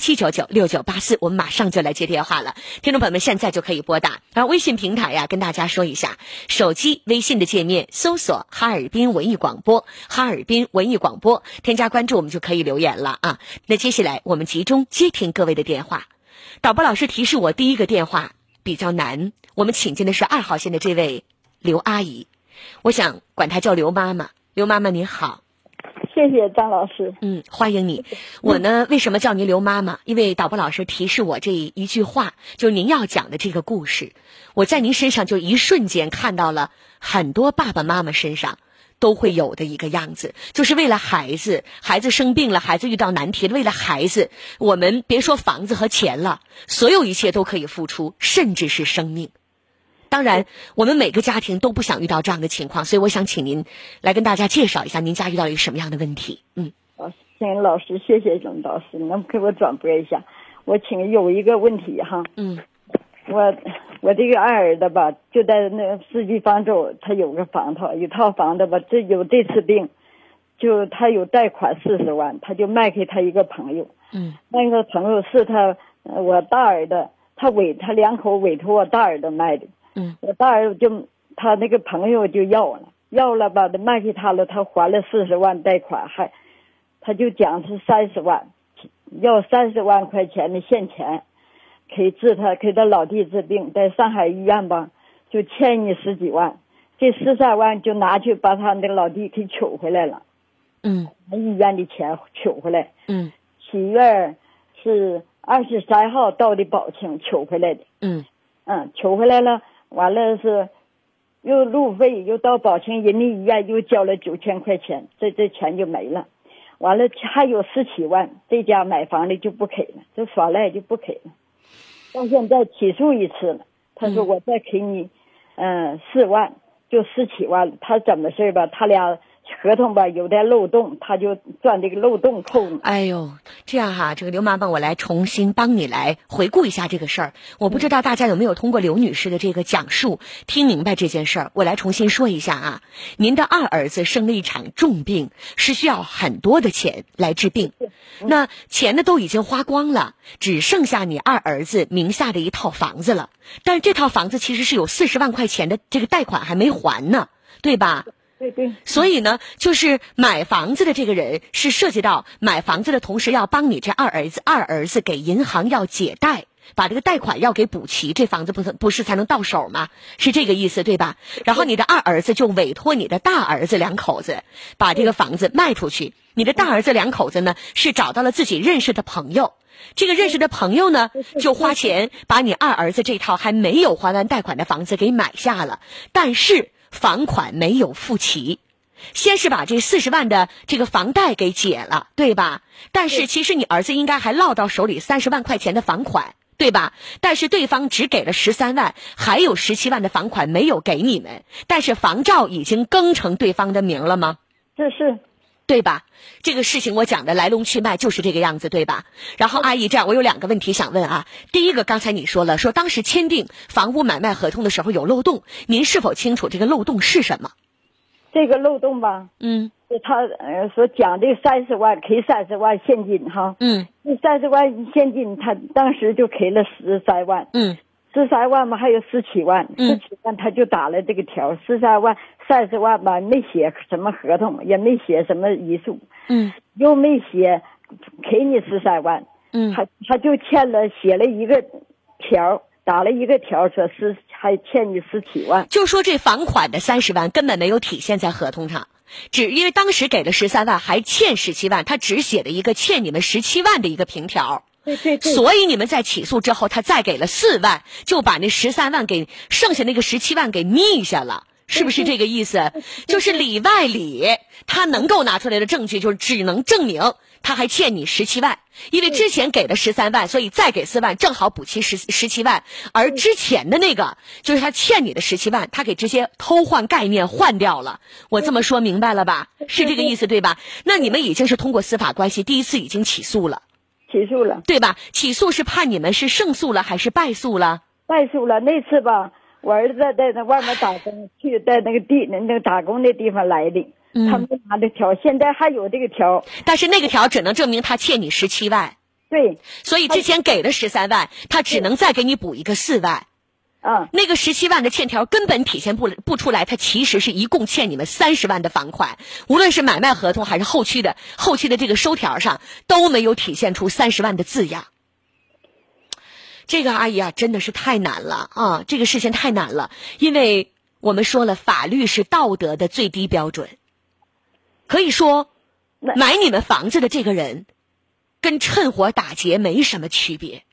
七九九六九八四，我们马上就来接电话了。听众朋友们，现在就可以拨打。然后微信平台呀，跟大家说一下，手机微信的界面搜索“哈尔滨文艺广播”，哈尔滨文艺广播，添加关注，我们就可以留言了啊。那接下来我们集中接听各位的电话。导播老师提示我，第一个电话比较难，我们请进的是二号线的这位刘阿姨，我想管她叫刘妈妈。刘妈妈您好。谢谢张老师。嗯，欢迎你。我呢，为什么叫您刘妈妈？因为导播老师提示我这一句话，就您要讲的这个故事，我在您身上就一瞬间看到了很多爸爸妈妈身上都会有的一个样子，就是为了孩子，孩子生病了，孩子遇到难题了，为了孩子，我们别说房子和钱了，所有一切都可以付出，甚至是生命。当然，我们每个家庭都不想遇到这样的情况，所以我想请您来跟大家介绍一下您家遇到一个什么样的问题。嗯，好，请老师，谢谢龙导师，能给我转播一下？我请有一个问题哈。嗯，我我这个二儿子吧，就在那四季方舟，他有个房套，一套房子吧，这有这次病，就他有贷款四十万，他就卖给他一个朋友。嗯，那个朋友是他我大儿子，他委他两口委托我大儿子卖的。嗯，我大儿子就他那个朋友就要了，要了把他卖给他了，他还了四十万贷款，还他就讲是三十万，要三十万块钱的现钱，可以治他给他老弟治病，在上海医院吧，就欠你十几万，这十三万就拿去把他那个老弟给取回来了，嗯，医院的钱取回来，嗯，七月是二十三号到的保庆取回来的，嗯，嗯，取回来了。完了是，又路费又到宝清人民医院又交了九千块钱，这这钱就没了。完了还有十七万，这家买房的就不给了，这耍赖就不给了。到现在起诉一次了，他说我再给你，嗯，四万，就十七万。他怎么事吧？他俩。合同吧有点漏洞，他就钻这个漏洞扣。哎呦，这样哈，这个刘妈妈，我来重新帮你来回顾一下这个事儿。我不知道大家有没有通过刘女士的这个讲述听明白这件事儿。我来重新说一下啊，您的二儿子生了一场重病，是需要很多的钱来治病。那钱呢都已经花光了，只剩下你二儿子名下的一套房子了。但是这套房子其实是有四十万块钱的这个贷款还没还呢，对吧？对对，所以呢，就是买房子的这个人是涉及到买房子的同时要帮你这二儿子，二儿子给银行要解贷，把这个贷款要给补齐，这房子不不是才能到手吗？是这个意思对吧？然后你的二儿子就委托你的大儿子两口子把这个房子卖出去，你的大儿子两口子呢是找到了自己认识的朋友，这个认识的朋友呢就花钱把你二儿子这套还没有还完贷款的房子给买下了，但是。房款没有付齐，先是把这四十万的这个房贷给解了，对吧？但是其实你儿子应该还落到手里三十万块钱的房款，对吧？但是对方只给了十三万，还有十七万的房款没有给你们，但是房照已经更成对方的名了吗？这是。对吧？这个事情我讲的来龙去脉就是这个样子，对吧？然后阿姨，这样我有两个问题想问啊。第一个，刚才你说了，说当时签订房屋买卖合同的时候有漏洞，您是否清楚这个漏洞是什么？这个漏洞吧，嗯，他呃说讲这三十万给三十万现金哈，嗯，这三十万现金他当时就给了十三万，嗯。十三万嘛，还有十七万，十七万他就打了这个条，十三万、三十万吧，没写什么合同，也没写什么遗嘱，嗯，又没写给你十三万，嗯，他他就欠了，写了一个条，打了一个条，说是还欠你十七万，就说这房款的三十万根本没有体现在合同上，只因为当时给了十三万，还欠十七万，他只写了一个欠你们十七万的一个凭条。对对对，所以你们在起诉之后，他再给了四万，就把那十三万给剩下那个十七万给密下了，是不是这个意思？就是里外里，他能够拿出来的证据，就是只能证明他还欠你十七万，因为之前给了十三万，所以再给四万，正好补齐十十七万。而之前的那个，就是他欠你的十七万，他给直接偷换概念换掉了。我这么说明白了吧？是这个意思对吧？那你们已经是通过司法关系第一次已经起诉了。起诉了，对吧？起诉是判你们是胜诉了还是败诉了？败诉了。那次吧，我儿子在那外面打工去，在那个地那那个打工那地方来的，他们拿的条，现在还有这个条。但是那个条只能证明他欠你十七万。对，所以之前给了十三万，他只能再给你补一个四万。嗯，那个十七万的欠条根本体现不不出来，他其实是一共欠你们三十万的房款，无论是买卖合同还是后期的后期的这个收条上都没有体现出三十万的字样。这个阿姨啊，真的是太难了啊！这个事情太难了，因为我们说了，法律是道德的最低标准。可以说，买你们房子的这个人，跟趁火打劫没什么区别。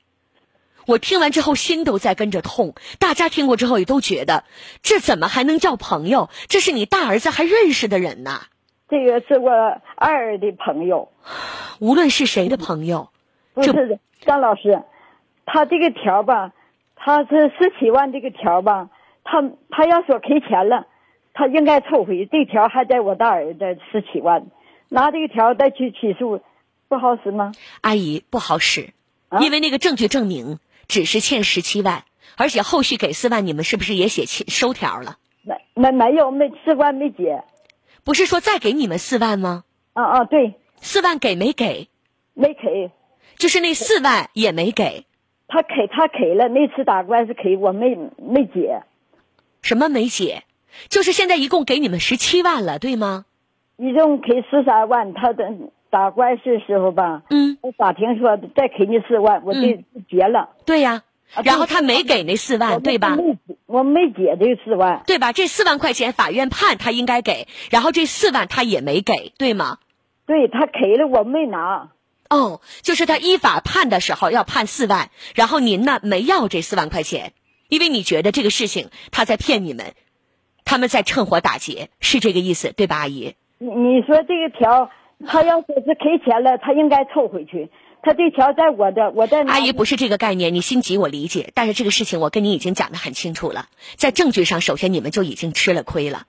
我听完之后心都在跟着痛，大家听过之后也都觉得，这怎么还能叫朋友？这是你大儿子还认识的人呐！这个是我二的朋友，无论是谁的朋友，不是张老师，他这个条吧，他是十七万这个条吧，他他要说赔钱了，他应该凑回这条还在我大儿子十七万，拿这个条再去起诉，不好使吗？阿姨不好使，啊因为那个证据证明只是欠十七万，而且后续给四万，你们是不是也写欠收条了？没没没有没四万没结，不是说再给你们四万吗？啊啊对，四万给没给？没给，就是那四万也没给，他给他给了，那次打官司给我没没结，什么没结？就是现在一共给你们十七万了，对吗？一共给十三万，他的打官司时候吧，嗯，法庭说再给你四万，我就结了。对呀。啊然后他没给那四我万，对吧？没我没结这四万，对吧？这四万块钱法院判他应该给，然后这四万他也没给，对吗？对他给了我没拿，哦，就是他依法判的时候要判四万，然后您呢没要这四万块钱，因为你觉得这个事情他在骗你们，他们在趁火打劫，是这个意思对吧，阿姨？你你说这个条，他要说是赔钱了，他应该凑回去。他这条在我的，我在阿姨不是这个概念，你心急我理解，但是这个事情我跟你已经讲得很清楚了，在证据上，首先你们就已经吃了亏了，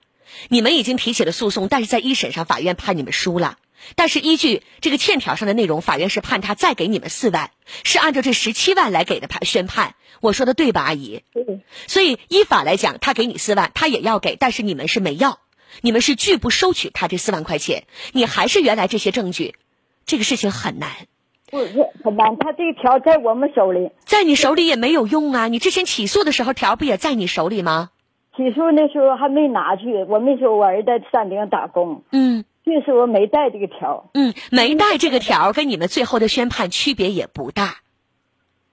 你们已经提起了诉讼，但是在一审上法院判你们输了，但是依据这个欠条上的内容，法院是判他再给你们四万，是按照这十七万来给的判宣判，我说的对吧，阿姨？对。所以依法来讲，他给你四万，他也要给，但是你们是没要，你们是拒不收取他这四万块钱，你还是原来这些证据，这个事情很难。不是很难，他这条在我们手里。在你手里也没有用啊！你之前起诉的时候条不也在你手里吗？起诉那时候还没拿去，我没说我儿子在山顶打工，嗯那时候没带这个条，嗯，没带这个条，跟你们最后的宣判区别也不大。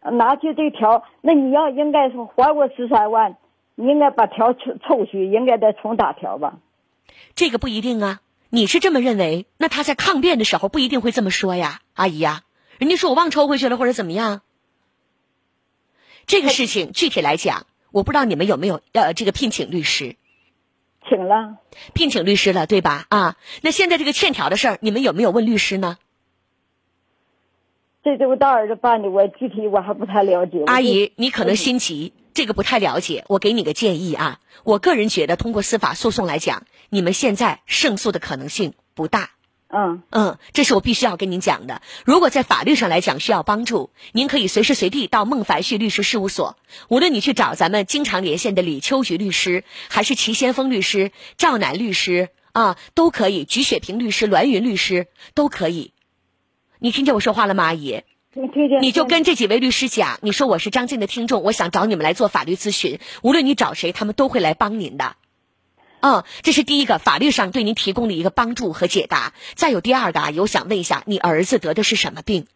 拿去这条，那你要应该说还我十三万，你应该把条抽抽去，应该再重打条吧？这个不一定啊，你是这么认为？那他在抗辩的时候不一定会这么说呀，阿姨呀，人家说我忘抽回去了或者怎么样。这个事情具体来讲，我不知道你们有没有呃这个聘请律师，请了，聘请律师了对吧？啊，那现在这个欠条的事儿，你们有没有问律师呢？这都我大儿子办的，我具体我还不太了解。阿姨，你可能心急，这个不太了解。我给你个建议啊，我个人觉得，通过司法诉讼来讲，你们现在胜诉的可能性不大。嗯，嗯，这是我必须要跟您讲的。如果在法律上来讲需要帮助，您可以随时随地到孟凡旭律师事务所，无论你去找咱们经常连线的李秋菊律师，还是齐先锋律师、赵楠律师啊，都可以。菊雪萍律师、栾云律师都可以。你听见我说话了吗，阿姨？你就跟这几位律师讲，你说我是张静的听众，我想找你们来做法律咨询。无论你找谁，他们都会来帮您的。嗯，这是第一个，法律上对您提供的一个帮助和解答。再有第二个啊，有想问一下，你儿子得的是什么病？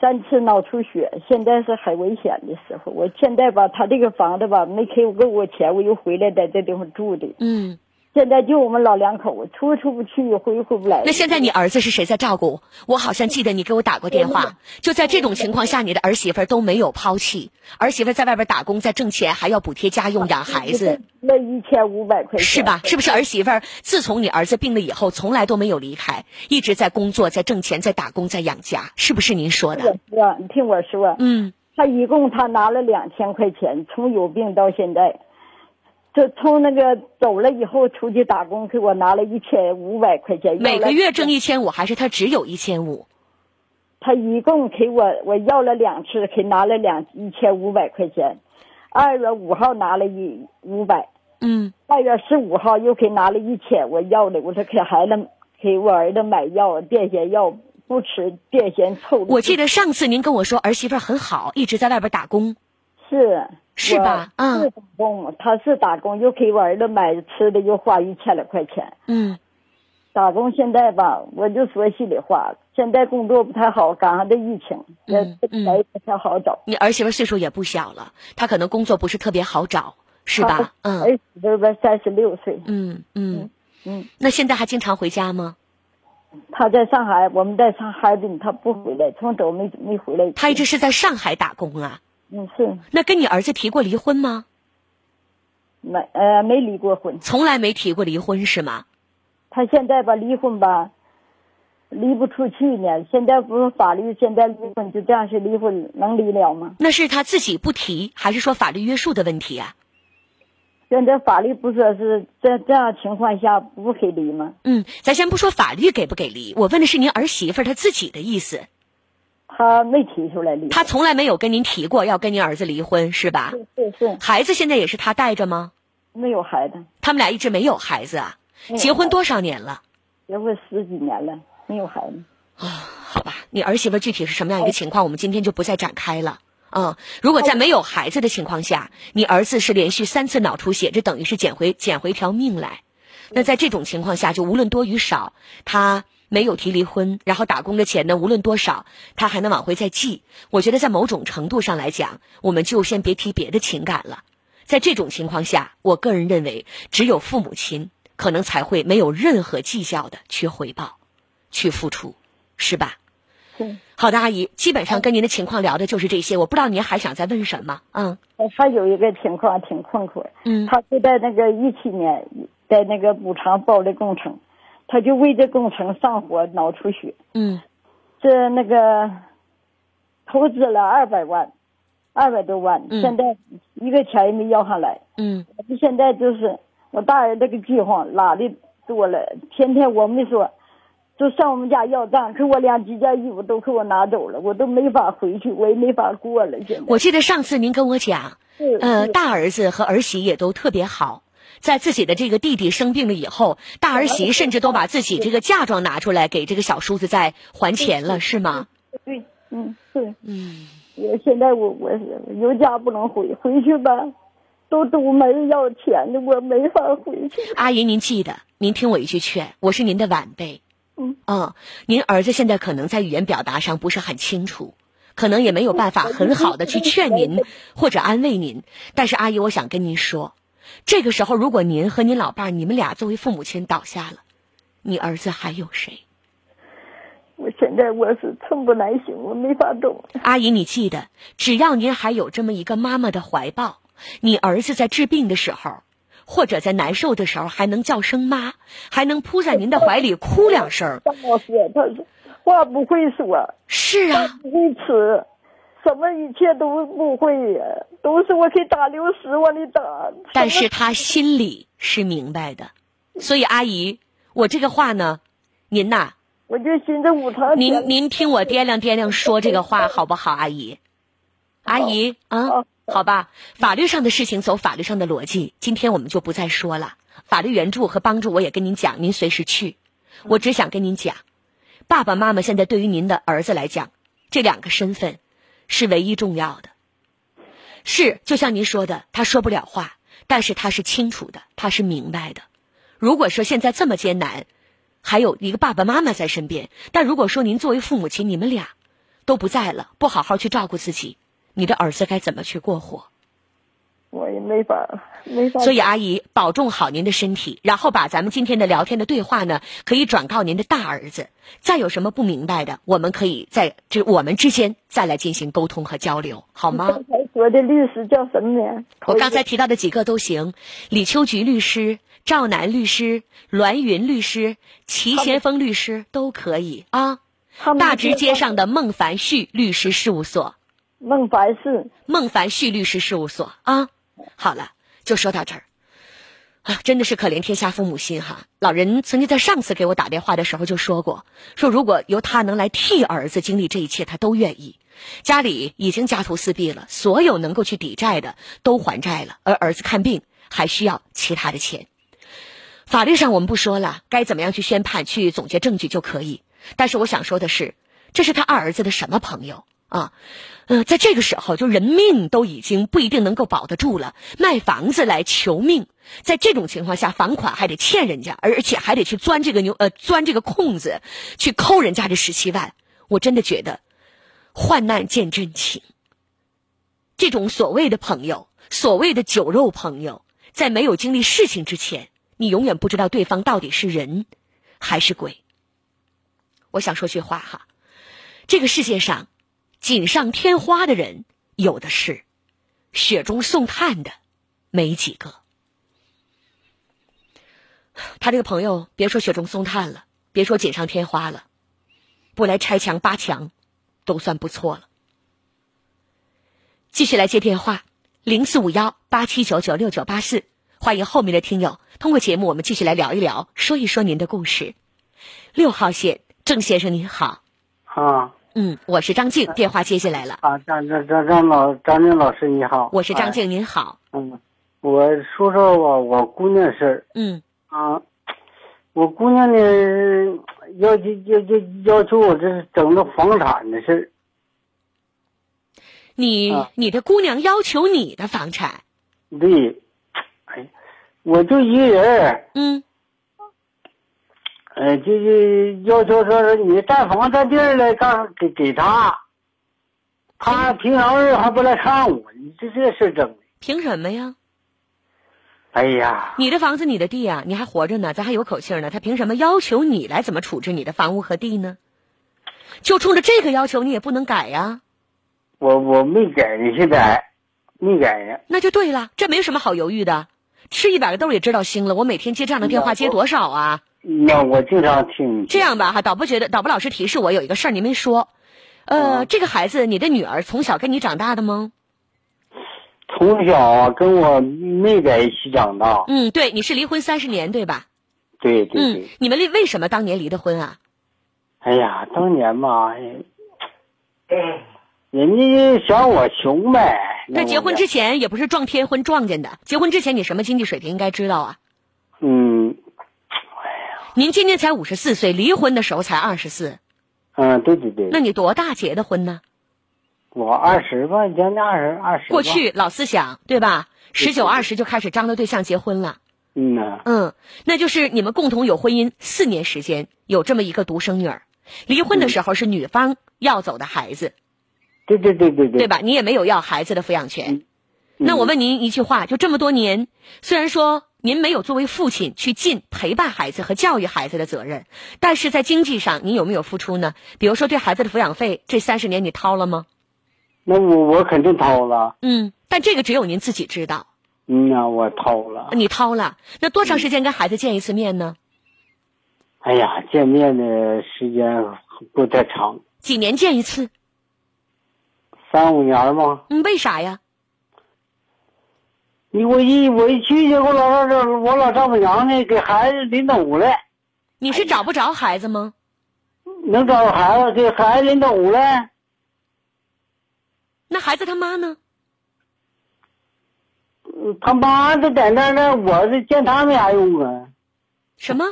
三次脑出血，现在是很危险的时候。我现在吧，他这个房子吧没给我给我钱，我又回来在这地方住的。嗯，现在就我们老两口，出出不去，回回不来。那现在你儿子是谁在照顾？我好像记得你给我打过电话。就在这种情况下，你的儿媳妇都没有抛弃，儿媳妇在外边打工，在挣钱，还要补贴家用养孩子。那一千五百块钱是吧？是不是儿媳妇自从你儿子病了以后，从来都没有离开，一直在工作，在挣钱，在打工，在养家，是不是您说的？我说，你听我说，嗯，他一共他拿了两千块钱，从有病到现在，这从那个走了以后出去打工，给我拿了一千五百块钱，每个月挣一，千五，还是他只有一千五？他一共给我我要了两次，给拿了两一千五百块钱，二月五号拿了一五百。嗯二月十五号又给拿了一千，我要的，我说给孩子给我儿子买药，癫痫药不吃癫痫臭。我记得上次您跟我说儿媳妇很好，一直在外边打工，是是吧？啊，是打工，他是打工，又给我儿子买吃的，又花一千来块钱。嗯，打工现在吧，我就说心里话，现在工作不太好，赶上这疫情，嗯嗯，也不太好找。你儿媳妇岁数也不小了，她可能工作不是特别好找，是吧？嗯，儿媳妇吧三十六岁。嗯嗯嗯，那现在还经常回家吗？他在上海，我们在上哈尔滨，他不回来，从走没没回来。他一直是在上海打工啊。嗯，是。那跟你儿子提过离婚吗？没，呃，没离过婚。从来没提过离婚是吗？他现在吧，离婚吧，离不出去呢。现在不是法律，现在离婚就这样是离婚，能离了吗？那是他自己不提，还是说法律约束的问题啊？现在法律不说是在这样情况下不可以离吗？嗯，咱先不说法律给不给离，我问的是您儿媳妇她自己的意思。他没提出来离婚。他从来没有跟您提过要跟您儿子离婚，是吧？是是是。孩子现在也是他带着吗？没有孩子。他们俩一直没有孩子啊？结婚多少年了？结婚十几年了，没有孩子。啊，好吧，你儿媳妇具体是什么样一个情况，我们今天就不再展开了。嗯，如果在没有孩子的情况下，你儿子是连续三次脑出血，这等于是捡回捡回一条命来。那在这种情况下，就无论多与少，他没有提离婚，然后打工的钱呢，无论多少，他还能往回再寄。我觉得在某种程度上来讲，我们就先别提别的情感了。在这种情况下，我个人认为，只有父母亲可能才会没有任何计较的去回报，去付出，是吧？好的，阿姨，基本上跟您的情况聊的就是这些。我不知道您还想再问什么？嗯，还有一个情况挺困惑。嗯，他是在那个一七年，在那个补偿包的工程，他就为这工程上火脑出血。嗯，这那个投资了二百万，二百多万，现在一个钱也没要上来。嗯，现在就是我大儿那个饥荒拉的多了，天天我们说。就上我们家要账，可我两几件衣服都给我拿走了，我都没法回去，我也没法过了。现在我记得上次您跟我讲，呃，大儿子和儿媳也都特别好，在自己的这个弟弟生病了以后，大儿媳甚至都把自己这个嫁妆拿出来给这个小叔子在还钱了，是吗？对，嗯，是，嗯，我现在我我有家不能回，回去吧，都堵门要钱的，我没法回去。阿姨，您记得，您听我一句劝，我是您的晚辈。嗯，您儿子现在可能在语言表达上不是很清楚，可能也没有办法很好的去劝您或者安慰您。但是阿姨，我想跟您说，这个时候如果您和您老伴儿你们俩作为父母亲倒下了，你儿子还有谁？我现在我是寸步难行，我没法动。阿姨，你记得，只要您还有这么一个妈妈的怀抱，你儿子在治病的时候。或者在难受的时候还能叫声妈，还能扑在您的怀里哭两声。张老师，他话不会说，是啊，不会吃，什么一切都不会，都是我给打流屎往里打。但是他心里是明白的，所以阿姨，我这个话呢，您呐，我就寻思五堂。您您听我掂量掂量说这个话好不好，阿姨？阿姨啊。好吧，法律上的事情走法律上的逻辑，今天我们就不再说了。法律援助和帮助我也跟您讲，您随时去。我只想跟您讲，爸爸妈妈现在对于您的儿子来讲，这两个身份是唯一重要的。是，就像您说的，他说不了话，但是他是清楚的，他是明白的。如果说现在这么艰难，还有一个爸爸妈妈在身边，但如果说您作为父母亲，你们俩都不在了，不好好去照顾自己。你的儿子该怎么去过活？我也没法，没法。所以阿姨保重好您的身体，然后把咱们今天的聊天的对话呢，可以转告您的大儿子。再有什么不明白的，我们可以在这我们之间再来进行沟通和交流，好吗？刚才说的律师叫什么名？我刚才提到的几个都行，李秋菊律师、赵楠律师、栾云律师、齐先锋律师都可以啊。大直街上的孟凡旭律师事务所。孟凡旭，孟凡旭律师事务所啊，好了，就说到这儿啊，真的是可怜天下父母心哈。老人曾经在上次给我打电话的时候就说过，说如果由他能来替儿子经历这一切，他都愿意。家里已经家徒四壁了，所有能够去抵债的都还债了，而儿子看病还需要其他的钱。法律上我们不说了，该怎么样去宣判、去总结证据就可以。但是我想说的是，这是他二儿子的什么朋友啊？呃，在这个时候，就人命都已经不一定能够保得住了，卖房子来求命，在这种情况下，房款还得欠人家，而且还得去钻这个牛呃钻这个空子，去抠人家这十七万。我真的觉得，患难见真情。这种所谓的朋友，所谓的酒肉朋友，在没有经历事情之前，你永远不知道对方到底是人还是鬼。我想说句话哈，这个世界上。锦上添花的人有的是，雪中送炭的没几个。他这个朋友，别说雪中送炭了，别说锦上添花了，不来拆墙扒墙，都算不错了。继续来接电话，零四五幺八七九九六九八四，欢迎后面的听友通过节目，我们继续来聊一聊，说一说您的故事。六号线，郑先生您好。啊。嗯，我是张静，电话接下来了。啊，张张张张老张静老师你好，我是张静，您好。嗯，我说说我我姑娘事儿。嗯。啊，我姑娘呢，要求要要要求我这整个房产的事儿。你你的姑娘要求你的房产？对，哎，我就一个人。嗯。呃，就是要求说是你占房占地儿了，告诉给给他，他平常日还不来看我，你这这事整的。凭什么呀？哎呀，你的房子你的地啊，你还活着呢，咱还有口气呢，他凭什么要求你来怎么处置你的房屋和地呢？就冲着这个要求，你也不能改呀。我我没改，你现在没改呀？那就对了，这没什么好犹豫的，吃一百个豆也知道腥了。我每天接这样的电话接多少啊？那我经常听。这样吧，哈，导播觉得导播老师提示我有一个事儿，您没说。呃，这个孩子，你的女儿从小跟你长大的吗？从小跟我没在一起长大。嗯，对，你是离婚三十年，对吧？对对对。嗯，你们为为什么当年离的婚啊？哎呀，当年嘛，人家嫌我穷呗。那结婚之前也不是撞天婚撞见的，结婚之前你什么经济水平应该知道啊？嗯。您今年才五十四岁，离婚的时候才二十四。嗯，对对对。那你多大结的婚呢？我二十吧，将近二十二十。过去老思想对吧？十九二十就开始张罗对象结婚了。嗯呐。嗯，那就是你们共同有婚姻四年时间，有这么一个独生女儿。离婚的时候是女方要走的孩子。对对对对对。对吧？你也没有要孩子的抚养权。那我问您一句话，就这么多年，虽然说。您没有作为父亲去尽陪伴孩子和教育孩子的责任，但是在经济上，您有没有付出呢？比如说对孩子的抚养费，这三十年你掏了吗？那我我肯定掏了。嗯，但这个只有您自己知道。嗯呐，我掏了。你掏了，那多长时间跟孩子见一次面呢？哎呀，见面的时间不太长。几年见一次？三五年吗？嗯，为啥呀？你我一我一去去，我老丈我老丈母娘呢，给孩子领走了。你是找不着孩子吗？能找着孩子，给孩子领走了。那孩子他妈呢？他妈就在那呢，我是见他没啥用啊。什么？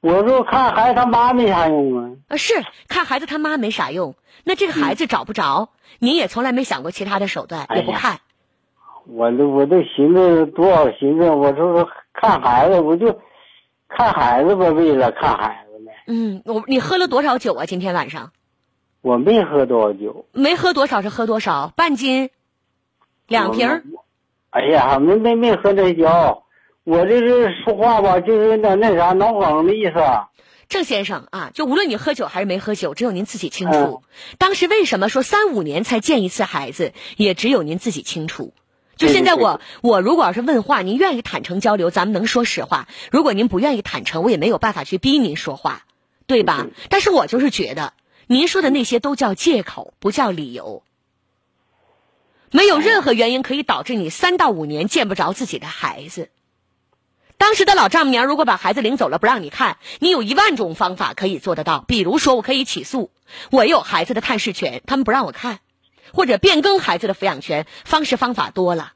我说看孩子他妈没啥用啊。啊，是看孩子他妈没啥用。那这个孩子找不着，你也从来没想过其他的手段，也不看。我都我都寻思多少寻思，我说看孩子，我就看孩子吧，为了看孩子呢。嗯，我你喝了多少酒啊？今天晚上？我没喝多少酒。没喝多少是喝多少？半斤？两瓶？哎呀，没没没喝这酒，我这是说话吧，就是那那啥脑梗的意思。郑先生啊，就无论你喝酒还是没喝酒，只有您自己清楚。当时为什么说三五年才见一次孩子，也只有您自己清楚。就现在，我我如果要是问话，您愿意坦诚交流，咱们能说实话；如果您不愿意坦诚，我也没有办法去逼您说话，对吧？但是我就是觉得，您说的那些都叫借口，不叫理由。没有任何原因可以导致你三到五年见不着自己的孩子。当时的老丈母娘如果把孩子领走了不让你看，你有一万种方法可以做得到。比如说，我可以起诉，我有孩子的探视权，他们不让我看。或者变更孩子的抚养权方式方法多了。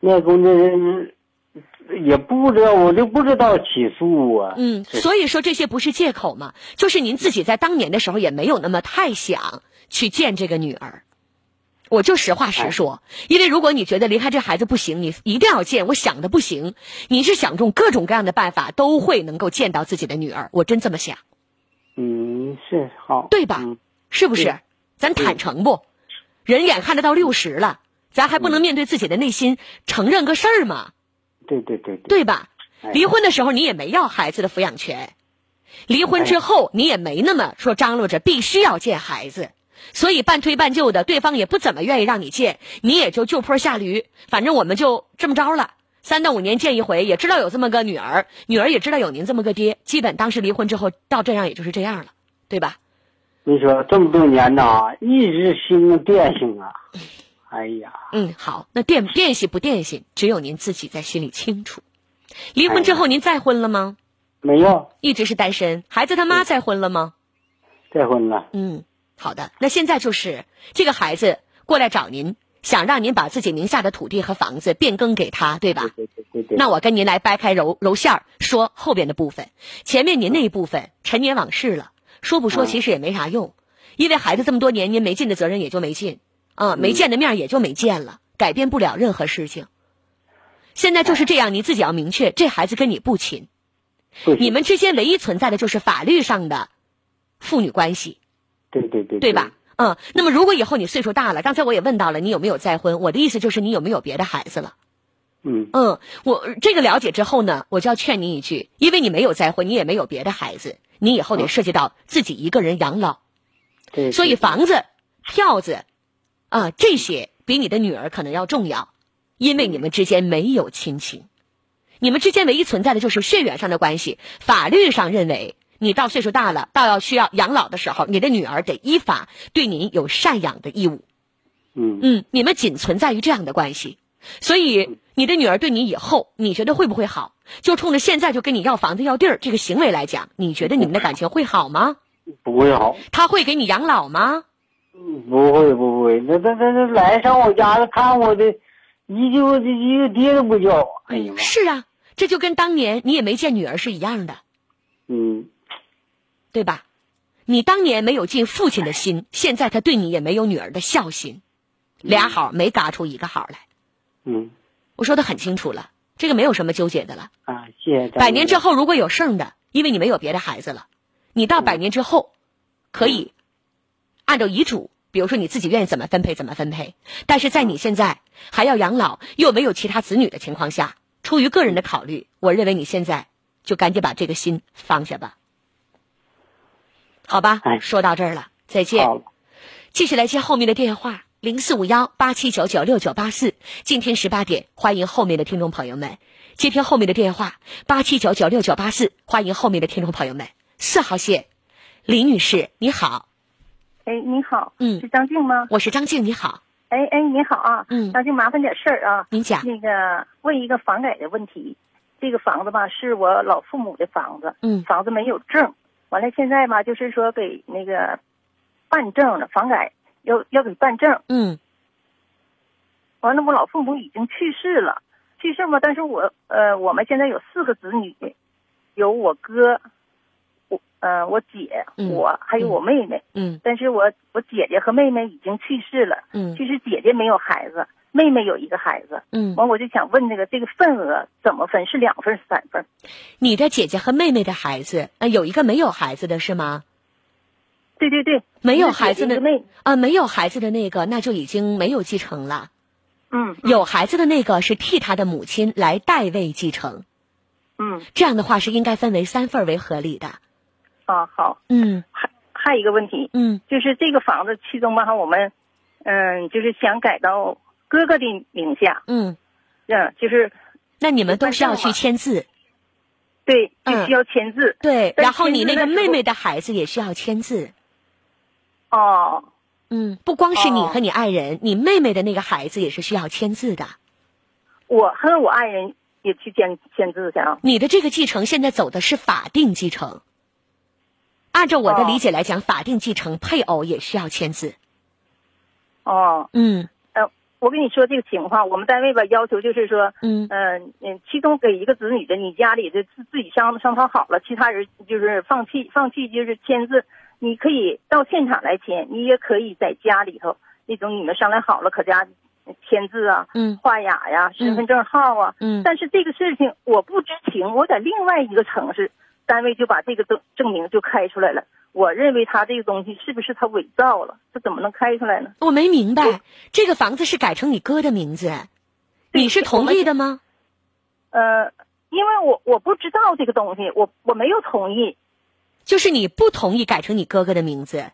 那公这也不知道，我就不知道起诉啊。嗯，所以说这些不是借口嘛，就是您自己在当年的时候也没有那么太想去见这个女儿。我就实话实说，因为如果你觉得离开这孩子不行，你一定要见，我想的不行，你是想用各种各样的办法都会能够见到自己的女儿，我真这么想。嗯，是好，对吧？嗯是不是？咱坦诚不？人眼看得到六十了，咱还不能面对自己的内心，承认个事儿吗？对对对对，对吧？哎离婚的时候你也没要孩子的抚养权，离婚之后你也没那么说张罗着必须要见孩子，所以半推半就的，对方也不怎么愿意让你见，你也就就坡下驴，反正我们就这么着了。三到五年见一回，也知道有这么个女儿，女儿也知道有您这么个爹，基本当时离婚之后到这样也就是这样了，对吧？你说这么多年呐，一直心中惦性啊。哎呀，嗯，好，那电电信不电信，只有您自己在心里清楚。离婚之后您再婚了吗？没有一直是单身，孩子他妈再婚了吗？再婚了。嗯，好的。那现在就是这个孩子过来找您，想让您把自己名下的土地和房子变更给他，对吧？对对对对。那我跟您来掰开揉揉馅儿，说后边的部分。前面您那一部分陈年往事了，说不说嗯其实也没啥用，因为孩子这么多年您没尽的责任也就没尽，啊，没见的面也就没见了，改变不了任何事情。现在就是这样，你自己要明确，这孩子跟你不亲，你们之间唯一存在的就是法律上的父女关系。对对对对吧？？嗯，那么如果以后你岁数大了，刚才我也问到了，你有没有再婚？我的意思就是你有没有别的孩子了？嗯嗯，我这个了解之后呢，我就要劝您一句，因为你没有再婚，你也没有别的孩子，你以后得涉及到自己一个人养老，对。所以房子、票子，啊，这些比你的女儿可能要重要，因为你们之间没有亲情，你们之间唯一存在的就是血缘上的关系。法律上认为，你到岁数大了，到要需要养老的时候，你的女儿得依法对您有赡养的义务。嗯嗯，你们仅存在于这样的关系，所以你的女儿对你以后，你觉得会不会好？就冲着现在就跟你要房子要地儿这个行为来讲，你觉得你们的感情会好吗？不会好，他会给你养老吗？嗯不会不会，那那那那来上我家了看我的，一句一个爹都不叫。哎呀妈，是啊，这就跟当年你也没见女儿是一样的，嗯对吧？你当年没有尽父亲的心，现在他对你也没有女儿的孝心，俩好没嘎出一个好来。嗯我说的很清楚了，这个没有什么纠结的了。啊，谢谢。百年之后如果有剩的，因为你没有别的孩子了，你到百年之后，可以按照遗嘱，比如说你自己愿意怎么分配怎么分配。但是在你现在还要养老又没有其他子女的情况下，出于个人的考虑，我认为你现在就赶紧把这个心放下吧。好吧，哎说到这儿了，再见。继续来接后面的电话，零四五幺八七九九六九八四。今天十八点，欢迎后面的听众朋友们接听后面的电话，八七九九六九八四。欢迎后面的听众朋友们，四号线，李女士，你好，哎，你好，嗯是张静吗？我是张静，你好，哎哎，你好啊，嗯张静，麻烦点事儿啊，您讲，那个问一个房改的问题。这个房子吧，是我老父母的房子，嗯房子没有证，完了现在吧，就是说给那个办证了，房改要要给办证，嗯完了我老父母已经去世了，去世嘛，但是我呃，我们现在有四个子女，有我哥，我呃我姐，嗯我还有我妹妹，嗯但是我我姐姐和妹妹已经去世了。嗯其实姐姐没有孩子，妹妹有一个孩子。嗯，完，我就想问那个这个份额怎么分？是两份是三份？你的姐姐和妹妹的孩子，呃，有一个没有孩子的是吗？对对对，没有孩子的妹，啊、没有孩子的那个，那就已经没有继承了。嗯有孩子的那个是替他的母亲来代位继承，嗯这样的话是应该分为三份为合理的。啊好，嗯还还有一个问题，嗯就是这个房子其中吧，我们嗯就是想改到哥哥的名下，嗯，嗯，就是那你们都需要去签字，对，就嗯需要签字。对，然后你那个妹妹的孩子也需要签字。哦嗯，不光是你哦和你爱人，你妹妹的那个孩子也是需要签字的。我和我爱人也去签签字去啊。你的这个继承现在走的是法定继承，按照我的哦理解来讲，法定继承配偶也需要签字。哦，嗯呃我跟你说这个情况，我们单位吧要求就是说，嗯嗯嗯，其中给一个子女的，你家里的自自己商商讨好了，其他人就是放弃放弃就是签字，你可以到现场来签，你也可以在家里头那种你们商量好了可家签字啊、嗯画押呀、身份证号啊。嗯但是这个事情我不知情，我在另外一个城市，单位就把这个证证明就开出来了。我认为他这个东西是不是他伪造了？他怎么能开出来呢？我没明白，这个房子是改成你哥的名字，你是同意的吗？呃，因为我我不知道这个东西，我我没有同意。就是你不同意改成你哥哥的名字，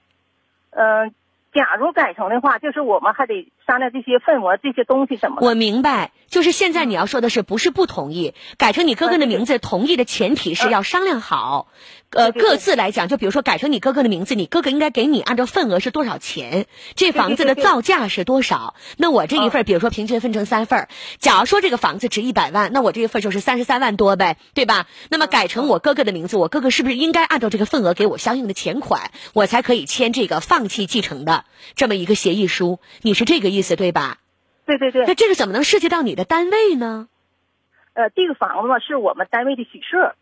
嗯、假如改成的话，就是我们还得商量这些份额、这些东西什么的。我明白。就是现在你要说的是不是不同意改成你哥哥的名字？同意的前提是要商量好，呃，各自来讲，就比如说改成你哥哥的名字，你哥哥应该给你按照份额是多少钱，这房子的造价是多少？那我这一份，比如说平均分成三份儿，假如说这个房子值一百万，那我这一份就是三十三万多呗，对吧？那么改成我哥哥的名字，我哥哥是不是应该按照这个份额给我相应的钱款，我才可以签这个放弃继承的这么一个协议书？你是这个意思对吧？对对对那，这个怎么能涉及到你的单位呢？呃，这个房子嘛是我们单位的宿舍。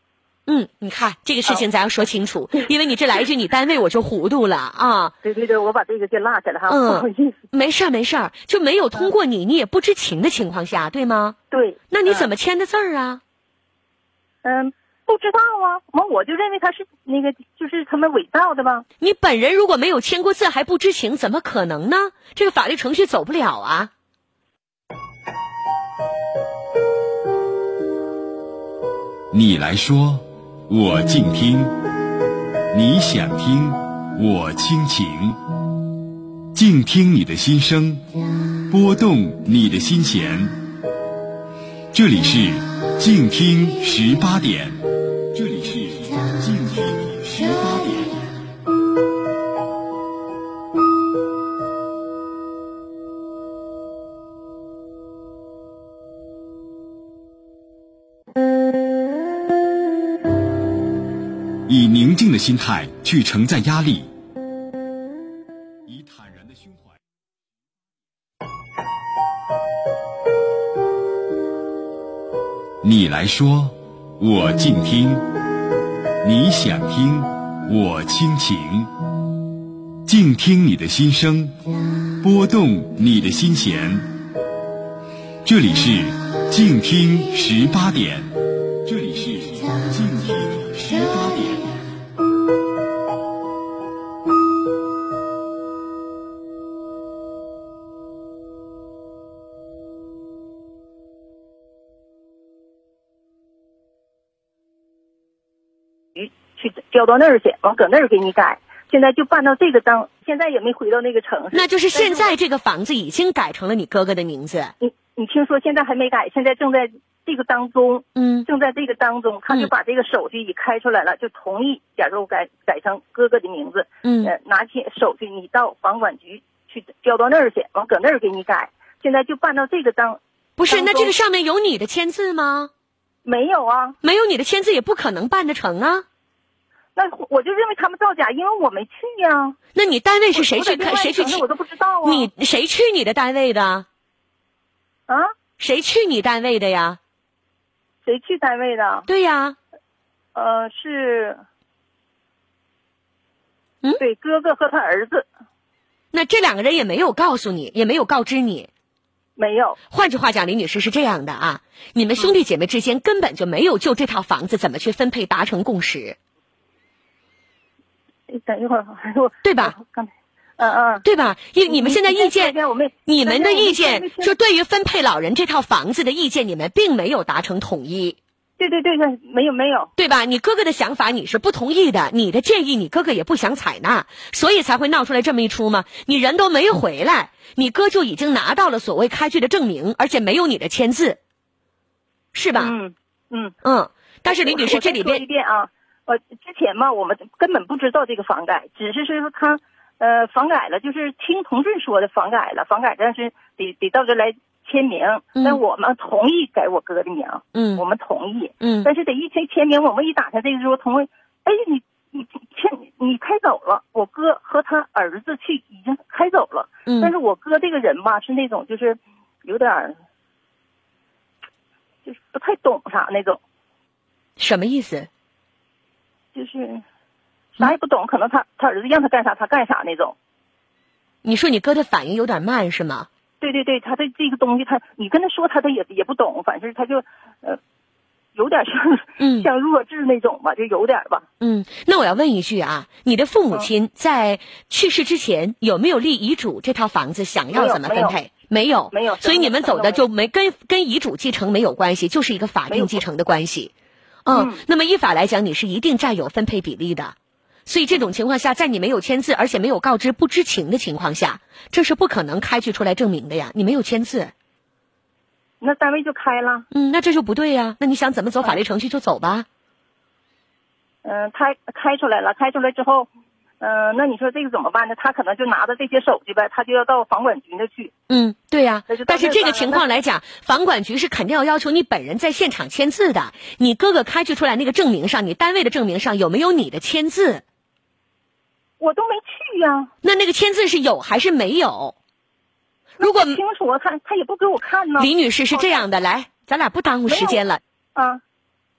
嗯，你看这个事情咱要说清楚，因为你这来一句你单位我就糊涂了啊。对对对，我把这个给落下了哈，嗯不好意思。没事儿没事儿，就没有通过你，你也不知情的情况下，对吗？对。那你怎么？么签的字儿啊？嗯，不知道啊，完我就认为他是那个，就是他们伪造的吧。你本人如果没有签过字还不知情，怎么可能呢？这个法律程序走不了啊。你来说，我静听；你想听，我倾情。静听你的心声，拨动你的心弦。这里是静听十八点，宁静的心态去承载压力，以坦然的胸怀。你来说，我静听；你想听，我倾情。静听你的心声，拨动你的心弦。这里是静听十八点，调到那儿去，完搁那儿给你改。现在就办到这个当，现在也没回到那个城市。那就是现在这个房子已经改成了你哥哥的名字。你你听说现在还没改，现在正在这个当中，嗯正在这个当中，他就嗯把这个手续已开出来了，就同意，假如改改成哥哥的名字，嗯呃，拿起手续你到房管局去调到那儿去，完搁那儿给你改。现在就办到这个当，不是，那这个上面有你的签字吗？没有啊？没有你的签字也不可能办得成啊。那我就认为他们造假，因为我没去呀、那你单位是谁去看？我在另外谁去签城市我？都不知道啊。你谁去你的单位的？啊？谁去你单位的呀？谁去单位的？对呀，呃，是，嗯对，哥哥和他儿子那这两个人也没有告诉你，也没有告知你。没有。换句话讲，李女士是这样的啊，你们兄弟姐妹之间根本就没有就这套房子怎么去分配达成共识，哎等一会儿，我对吧？我刚才，嗯嗯。对吧？因你们现在意见，你们的意见就对于分配老人这套房子的意见，你们并没有达成统一。对对对对，没有没有。对吧？你哥哥的想法你是不同意的，你的建议你哥哥也不想采纳，所以才会闹出来这么一出嘛？你人都没回来，你哥就已经拿到了所谓开具的证明，而且没有你的签字，是吧？嗯嗯。嗯。但是李女士这里边啊，呃，之前嘛，我们根本不知道这个房改，只是说他呃房改了，就是听同志说的房改了，房改但是得得到这来签名，嗯。但我们同意改我哥的名，嗯。我们同意，嗯。但是得一签签名，我们一打开这个时候同意，哎，你你签你开走了，我哥和他儿子去已经开走了，嗯。但嗯是我哥这个人吧是那种就是有点就是不太懂啥那种，什么意思？就是啥也不懂，可能他他儿子让他干啥他干啥那种。你说你哥的反应有点慢是吗？对对对，他对这个东西他你跟他说他他也也不懂，反正他就呃有点像、嗯 像弱智那种吧，就有点吧。嗯，那我要问一句啊，你的父母亲在去世之前有没有立遗嘱？这套房子想要怎么分配？没有，没有所以你们走的就没跟跟遗嘱继承没有关系，就是一个法定继承的关系。嗯嗯，那么依法来讲，你是一定占有分配比例的。所以这种情况下，在你没有签字，而且没有告知、不知情的情况下，这是不可能开具出来证明的呀。你没有签字，那单位就开了，嗯，那这就不对呀。那你想怎么走法律程序就走吧。嗯、开开出来了，开出来之后，嗯、那你说这个怎么办呢？他可能就拿着这些手续呗，他就要到房管局那去。嗯，对呀、但是这个情况来讲，房管局是肯定要要求你本人在现场签字的。你哥哥开具出来那个证明上，你单位的证明上有没有你的签字？我都没去呀、那那个签字是有还是没有？如果清楚啊，他他也不给我看呢。李女士是这样的，来，咱俩不耽误时间了。啊，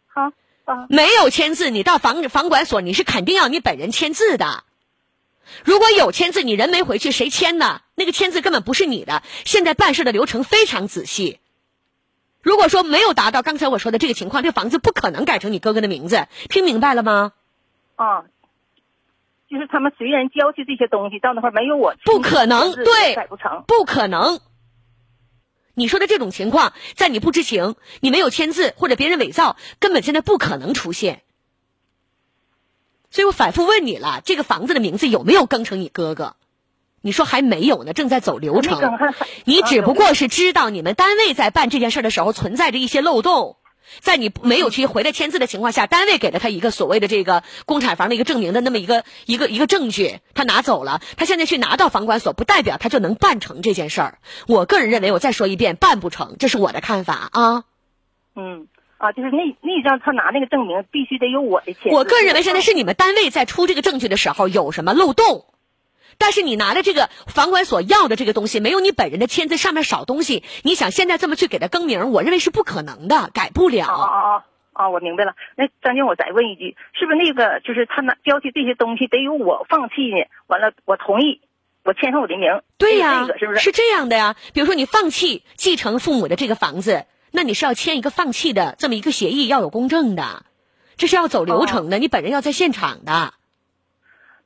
好啊，没有签字，你到房房管所，你是肯定要你本人签字的。如果有签字，你人没回去，谁签呢？那个签字根本不是你的。现在办事的流程非常仔细。如果说没有达到刚才我说的这个情况，这房子不可能改成你哥哥的名字。听明白了吗？啊，就是他们随人交去这些东西，到那块没有我不可能对改不成。不可能。你说的这种情况，在你不知情、你没有签字或者别人伪造，根本现在不可能出现。所以我反复问你了，这个房子的名字有没有更成你哥哥？你说还没有呢，正在走流程。你只不过是知道你们单位在办这件事的时候存在着一些漏洞，在你没有去回来签字的情况下，单位给了他一个所谓的这个公产房的一个证明的那么一个一个一个证据，他拿走了，他现在去拿到房管所，不代表他就能办成这件事儿。我个人认为，我再说一遍，办不成，这是我的看法啊。嗯啊，就是那那张他拿那个证明必须得有我的签字。我个人认为，现在是你们单位在出这个证据的时候有什么漏洞，但是你拿的这个房管所要的这个东西，没有你本人的签字，上面少东西，你想现在这么去给他更名，我认为是不可能的，改不了。啊啊啊啊！啊，我明白了。那张静，我再问一句，是不是那个就是他拿交起这些东西得由我放弃呢？完了，我同意，我签上我的名。对呀、是？这样的呀。比如说你放弃继承父母的这个房子，那你是要签一个放弃的这么一个协议，要有公证的，这是要走流程的，你本人要在现场的。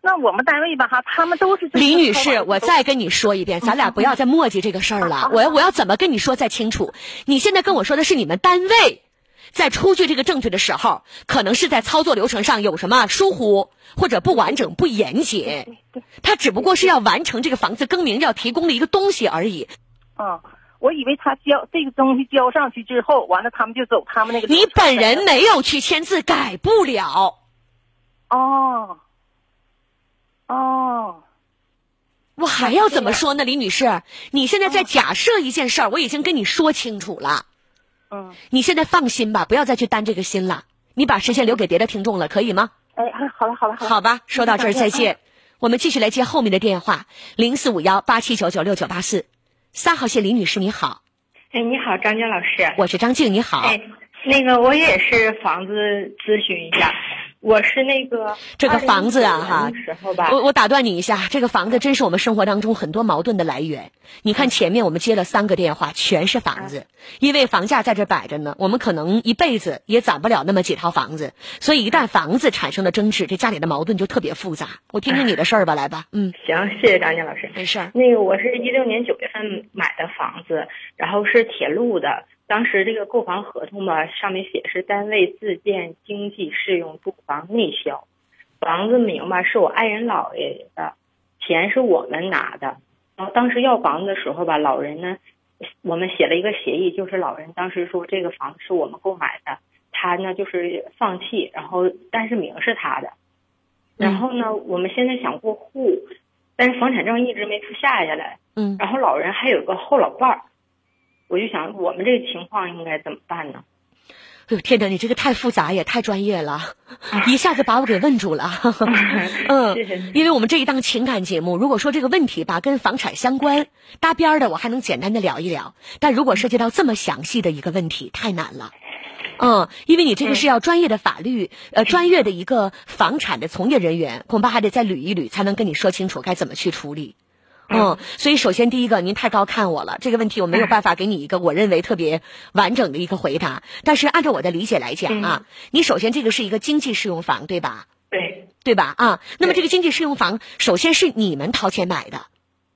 那我们单位吧哈，他们都是李女士，我再跟你说一遍，咱俩不要再磨叽这个事儿了。我要我要怎么跟你说再清楚？你现在跟我说的是你们单位在出具这个证据的时候，可能是在操作流程上有什么疏忽或者不完整、不严谨。他只不过是要完成这个房子更名要提供的一个东西而已。啊，我以为他交这个东西交上去之后，完了他们就走他们那个。你本人没有去签字，改不了。哦哦，我还要怎么说呢，李女士？你现在在假设一件事儿，我已经跟你说清楚了。嗯，你现在放心吧，不要再去担这个心了。你把时间留给别的听众了，可以吗？哎，好了好了好了，好吧，说到这儿再嗯见。我们继续来接后面的电话，零四五幺八七九九六九八四，三号线李女士你好，哎，你好，张娟老师。我是张静，你好。哎，那个我也是房子咨询一下，我是那个这个房子啊哈时候吧，我我打断你一下，这个房子真是我们生活当中很多矛盾的来源。你看前面我们接了三个电话，全是房子，因为房价在这摆着呢，我们可能一辈子也攒不了那么几套房子，所以一旦房子产生了争执，这家里的矛盾就特别复杂。我听听你的事儿吧，来吧，嗯，行，谢谢张静老师。没事儿，那个我是一六年九月份买的房子，然后是铁路的。当时这个购房合同吧，上面写是单位自建经济适用住房内销，房子名吧是我爱人姥爷的，钱是我们拿的。然后当时要房子的时候吧，老人呢，我们写了一个协议，就是老人当时说这个房子是我们购买的，他呢就是放弃，然后但是名是他的。然后呢，我们现在想过户，但是房产证一直没出下下来。嗯，然后老人还有个后老伴儿，我就想我们这个情况应该怎么办呢？哎呦天哪，你这个太复杂也太专业了，一下子把我给问住了。嗯谢谢，因为我们这一档情感节目，如果说这个问题吧跟房产相关搭边儿的，我还能简单的聊一聊；但如果涉及到这么详细的一个问题，太难了。嗯，因为你这个是要专业的法律，呃，专业的一个房产的从业人员，恐怕还得再捋一捋，才能跟你说清楚该怎么去处理。嗯，所以首先第一个，您太高看我了，这个问题我没有办法给你一个我认为特别完整的一个回答。但是按照我的理解来讲啊，你首先这个是一个经济适用房，对吧？对对吧？啊，那么这个经济适用房，首先是你们掏钱买的，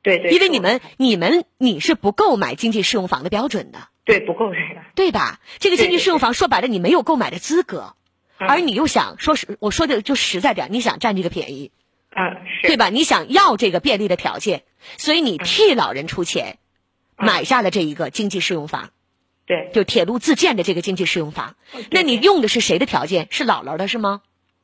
对对，因为你们你们你是不购买经济适用房的标准的，对不购买的，对吧？这个经济适用房说白了，你没有购买的资格，嗯而你又想说实，我说的就实在点，你想占这个便宜，啊是对吧？你想要这个便利的条件，所以你替老人出钱嗯买下了这一个经济适用房，对就铁路自建的这个经济适用房。那你用的是谁的条件？是姥姥的是吗？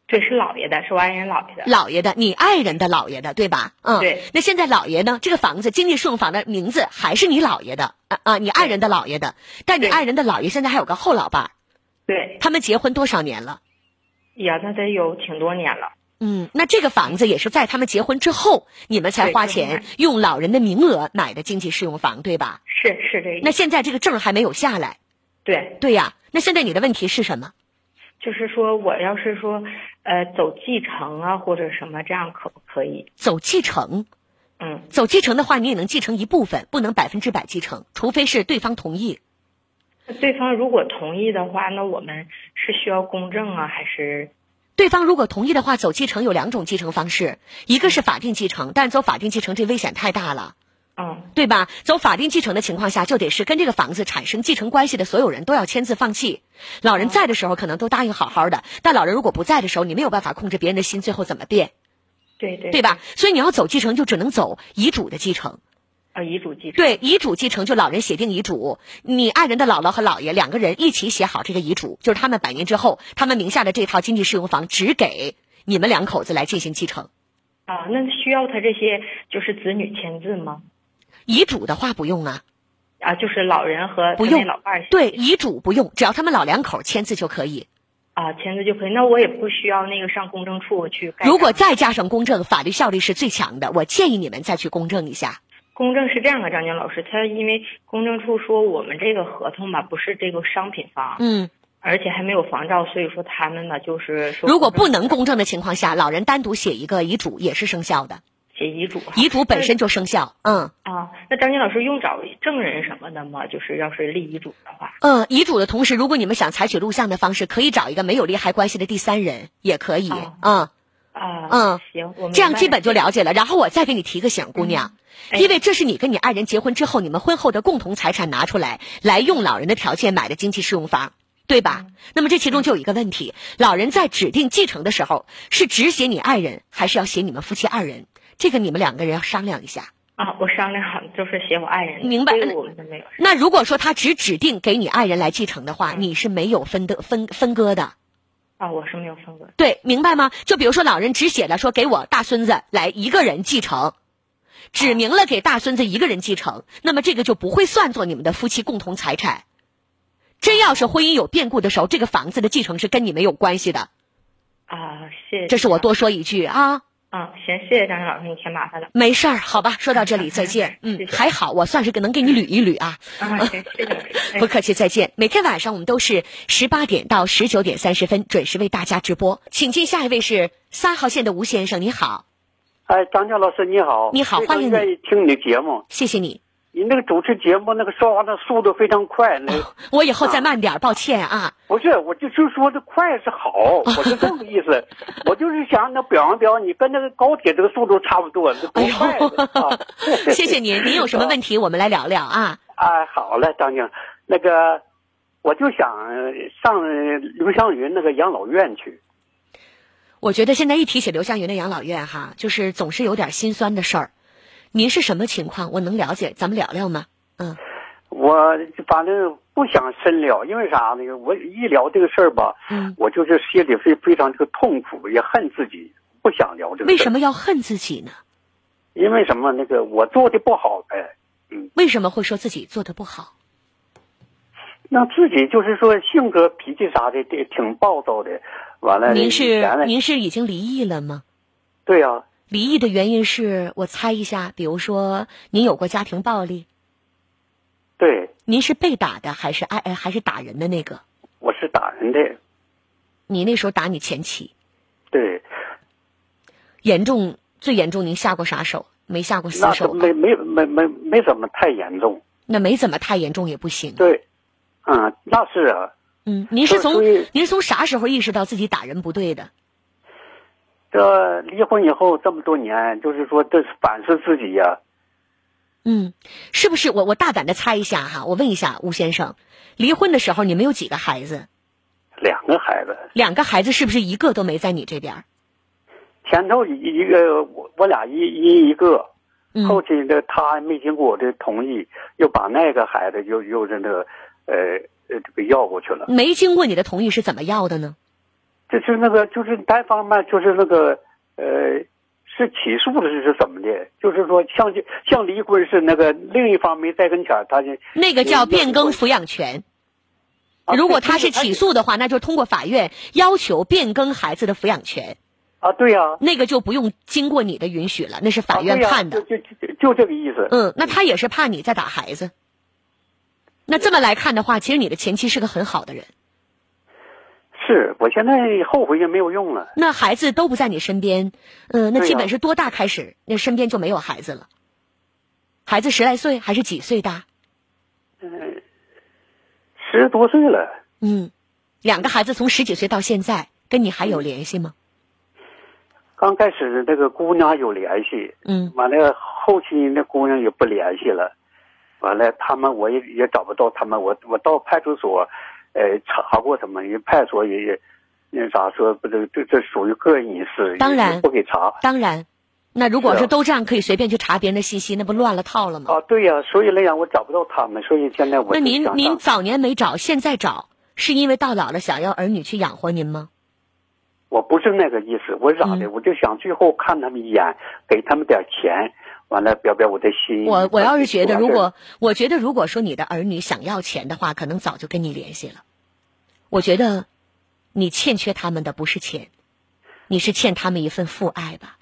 对是姥爷的，是我爱人姥爷的，姥爷的，你爱人的姥爷的，对吧？嗯，对。那现在姥爷呢？这个房子经济适用房的名字还是你姥爷的啊啊，你爱人的姥爷的，但你爱人的姥爷现在还有个后老伴儿，对他们结婚多少年了？呀，那得有挺多年了，嗯，那这个房子也是在他们结婚之后，你们才花钱用老人的名额买的经济适用房，对吧？是是这意思，那现在这个证还没有下来，对，对呀。那现在你的问题是什么？就是说我要是说呃走继承啊或者什么这样可不可以？走继承，嗯，走继承的话，你也能继承一部分，不能百分之百继承，除非是对方同意。那对方如果同意的话，那我们是需要公证啊，还是对方如果同意的话，走继承有两种继承方式，一个是法定继承，但是走法定继承这危险太大了，嗯对吧？走法定继承的情况下，就得是跟这个房子产生继承关系的所有人都要签字放弃。老人在的时候可能都答应好好的，但老人如果不在的时候，你没有办法控制别人的心，最后怎么变，对对对吧？？所以你要走继承，就只能走遗嘱的继承。啊，遗嘱继承对，遗嘱继承就老人写定遗嘱，你爱人的姥姥和姥爷两个人一起写好这个遗嘱，就是他们百年之后，他们名下的这套经济适用房只给你们两口子来进行继承。啊，那需要他这些就是子女签字吗？遗嘱的话不用啊，啊，就是老人和不用老伴儿对，遗嘱不用，只要他们老两口签字就可以。啊签字就可以。那我也不需要那个上公证处去。如果再加上公证，法律效力是最强的。我建议你们再去公证一下。公证是这样的，张晶老师，他因为公证处说我们这个合同吧不是这个商品房，嗯，而且还没有房照，所以说他们呢就是说，如果不能公证的情况下，老人单独写一个遗嘱也是生效的，写遗嘱，遗嘱本身就生效。嗯啊，那张军老师用找证人什么的吗？就是要是立遗嘱的话，嗯，遗嘱的同时，如果你们想采取录像的方式，可以找一个没有利害关系的第三人，也可以。啊嗯。啊，嗯，行，这样基本就了解了。然后我再给你提个醒，姑娘，哎因为这是你跟你爱人结婚之后，你们婚后的共同财产拿出来，来用老人的条件买的经济适用房，对吧？嗯那么这其中就有一个问题，老人在指定继承的时候，是只写你爱人，还是要写你们夫妻二人？这个你们两个人要商量一下。啊，我商量好，就是写我爱人的，明白我们就没有。那如果说他只指定给你爱人来继承的话，你是没有分的分分割的。啊，我是没有分割的。对，明白吗？就比如说，老人只写了说给我大孙子来一个人继承，指明了给大孙子一个人继承，那么这个就不会算作你们的夫妻共同财产。真要是婚姻有变故的时候，这个房子的继承是跟你没有关系的。啊，谢谢。这是我多说一句啊，啊，行，谢谢张老师，你添麻烦了。没事儿，好吧。说到这里，再见。嗯谢，谢还好，我算是给能给你捋一捋啊。啊，行，谢谢 不客气，再见。每天晚上我们都是十八点到十九点三十分准时为大家直播。请进下一位是三号线的吴先生，你好，哎，张佳老师你好，你好欢迎你愿意听你的节目。谢谢你。你那个主持节目那个说话的速度非常快，那个我以后再慢点儿，抱歉啊。不是，我就就说这快是好，我是这个意思。我就是想那表扬表扬你，跟那个高铁这个速度差不多，这快！谢谢您，您有什么问题我们来聊聊啊？啊，好嘞，张静，那个我就想上刘湘云那个养老院去。我觉得现在一提起刘湘云的养老院哈，就是总是有点心酸的事儿。您是什么情况？我能了解，咱们聊聊吗？嗯，我反正不想深聊，因为啥呢？我一聊这个事儿吧，嗯我就是心里非非常这个痛苦，也恨自己，不想聊这个。为什？么要恨自己呢？因为什么？那个我做的不好呗。嗯，为什么会说自己做的不好？那自己就是说性格脾气啥的，挺挺暴躁的。完了，您是您是已经离异了吗？对呀、离异的原因是我猜一下，比如说您有过家庭暴力，对，您是被打的还是挨呃还是打人的那个？我是打人的，你那时候打你前妻，对，严重最严重，您下过啥手？没下过死手没没没没没怎么太严重。那没怎么太严重也不行。对，嗯，那是啊，嗯，您是从您是从啥时候意识到自己打人不对的？这离婚以后这么多年，就是说这反思自己呀、嗯，是不是？我我大胆的猜一下哈，我问一下吴先生，离婚的时候你们有几个孩子？两个孩子，两个孩子是不是一个都没在你这边？前头一一个我我俩一一一个，嗯后期的他没经过我的同意，又把那个孩子又又是那个呃呃这个要过去了。没经过你的同意是怎么要的呢？就是那个就是单方面就是那个呃是起诉的是是怎么的？就是说像像离婚是那个另一方没在跟前，他就那个叫变更抚养权。啊如果他是起诉的话，那就通过法院要求变更孩子的抚养权，啊对呀、那个就不用经过你的允许了，那是法院判的。就就就就这个意思。嗯，那他也是怕你在打孩子。那这么来看的话，其实你的前妻是个很好的人。是我现在后悔也没有用了。那孩子都不在你身边，嗯、那基本是多大开始，那身边就没有孩子了？孩子十来岁还是几岁大？嗯十多岁了，嗯，两个孩子从十几岁到现在，跟你还有联系吗？刚开始那个姑娘有联系，嗯完了后期那姑娘也不联系了，完了他们我也也找不到他们，我我到派出所，呃查过他们，人派出所也也那啥说不这这这属于个人隐私，当然不给查当然，那如果是都这样，可以随便去查别人的信息，那不乱了套了吗？啊，对呀、所以那样我找不到他们，所以现在我那您您早年没找，现在找，是因为到老了想要儿女去养活您吗？我不是那个意思，我咋的？嗯我就想最后看他们一眼，给他们点钱，完了表表我的心意。我我要是觉得，如果我觉得如果说你的儿女想要钱的话，可能早就跟你联系了。我觉得，你欠缺他们的不是钱，你是欠他们一份父爱吧。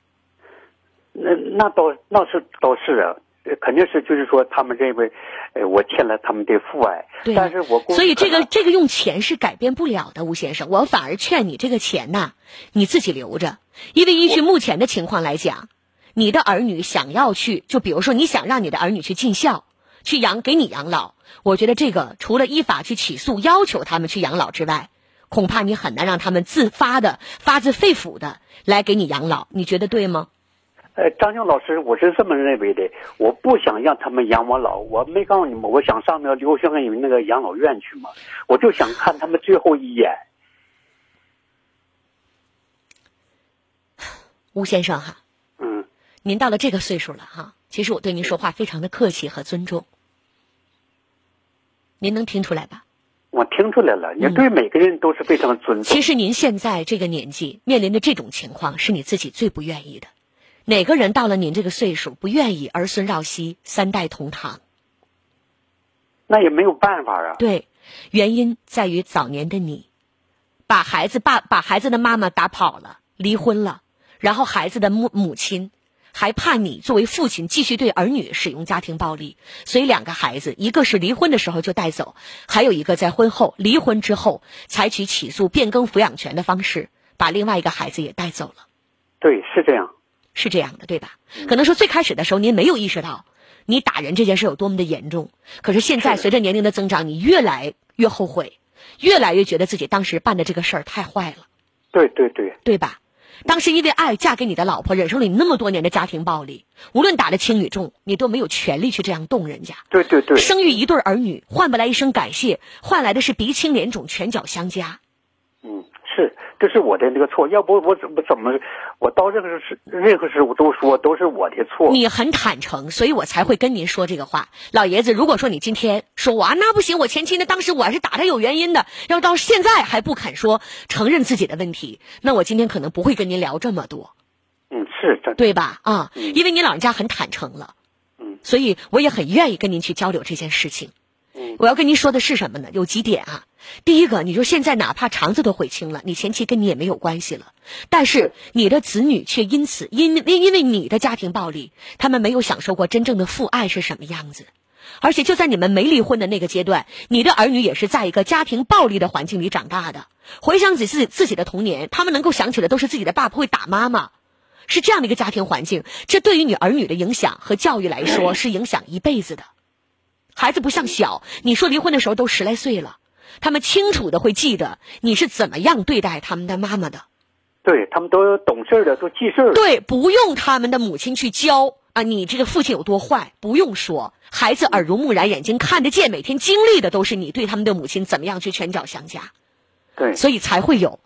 那那倒那是倒是啊，呃肯定是就是说他们认为，呃，我欠了他们的父爱，对但是我所以这个这个用钱是改变不了的，吴先生。我反而劝你这个钱呐，你自己留着，因为依据目前的情况来讲，你的儿女想要去，就比如说你想让你的儿女去尽孝，去养给你养老，我觉得这个除了依法去起诉要求他们去养老之外，恐怕你很难让他们自发的、发自肺腑的来给你养老。你觉得对吗？呃，张静老师，我是这么认为的，我不想让他们养我老，我没告诉你们，我想上那个刘香云那个养老院去嘛，我就想看他们最后一眼。吴先生哈，嗯，您到了这个岁数了哈，其实我对您说话非常的客气和尊重，您能听出来吧？我听出来了，你对每个人都是非常尊重。嗯其实您现在这个年纪面临的这种情况，是你自己最不愿意的。哪个人到了您这个岁数，不愿意儿孙绕膝、三代同堂？那也没有办法啊。对，原因在于早年的你，把孩子爸把孩子的妈妈打跑了，离婚了，然后孩子的母母亲还怕你作为父亲继续对儿女使用家庭暴力，所以两个孩子，一个是离婚的时候就带走，还有一个在婚后离婚之后采取起诉变更抚养权的方式，把另外一个孩子也带走了。对，是这样。是这样的，对吧？可能说最开始的时候您没有意识到你打人这件事有多么的严重，可是现在随着年龄的增长，你越来越后悔，越来越觉得自己当时办的这个事儿太坏了，对对对，对吧？当时因为爱嫁给你的老婆，忍受了你那么多年的家庭暴力，无论打的轻与重，你都没有权利去这样动人家。对对对。生育一对儿女，换不来一声感谢，换来的是鼻青脸肿、拳脚相加。这是我的那个错，要不我怎么怎么，我到任何事任何事我都说都是我的错。你很坦诚，所以我才会跟您说这个话。老爷子，如果说你今天说我啊，那不行，我前妻呢，当时我还是打他有原因的，要到现在还不肯说承认自己的问题，那我今天可能不会跟您聊这么多，嗯，是这。对吧？啊，嗯因为您老人家很坦诚了，嗯所以我也很愿意跟您去交流这件事情。我要跟您说的是什么呢？有几点啊。第一个，你说现在哪怕肠子都悔青了，你前妻跟你也没有关系了，但是你的子女却因此因因因为你的家庭暴力，他们没有享受过真正的父爱是什么样子。而且就在你们没离婚的那个阶段，你的儿女也是在一个家庭暴力的环境里长大的。回想起自己自己的童年，他们能够想起的都是自己的爸爸会打妈妈，是这样的一个家庭环境。这对于你儿女的影响和教育来说，是影响一辈子的。孩子不像小，你说离婚的时候都十来岁了，他们清楚的会记得你是怎么样对待他们的妈妈的。对他们都懂事的，都记事儿。对，不用他们的母亲去教啊，你这个父亲有多坏，不用说，孩子耳濡目染，眼睛看得见，每天经历的都是你对他们的母亲怎么样去拳脚相加。对，所以才会有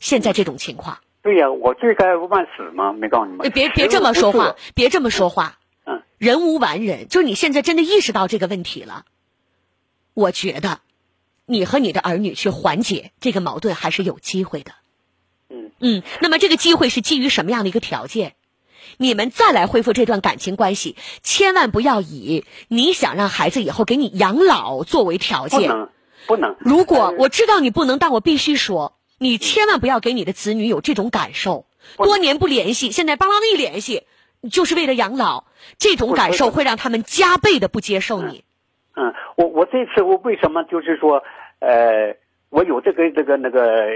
现在这种情况。对呀，我罪该万死嘛？没告诉你们。别别这么说话，别这么说话。嗯，人无完人，就是你现在真的意识到这个问题了。我觉得，你和你的儿女去缓解这个矛盾还是有机会的。嗯嗯，那么这个机会是基于什么样的一个条件？你们再来恢复这段感情关系，千万不要以你想让孩子以后给你养老作为条件。不能，不能。如果我知道你不能，但我必须说，你千万不要给你的子女有这种感受。多年不联系，现在邦邦一联系，就是为了养老，这种感受会让他们加倍的不接受你。嗯，我我这次我为什么就是说，呃，我有这个这个那个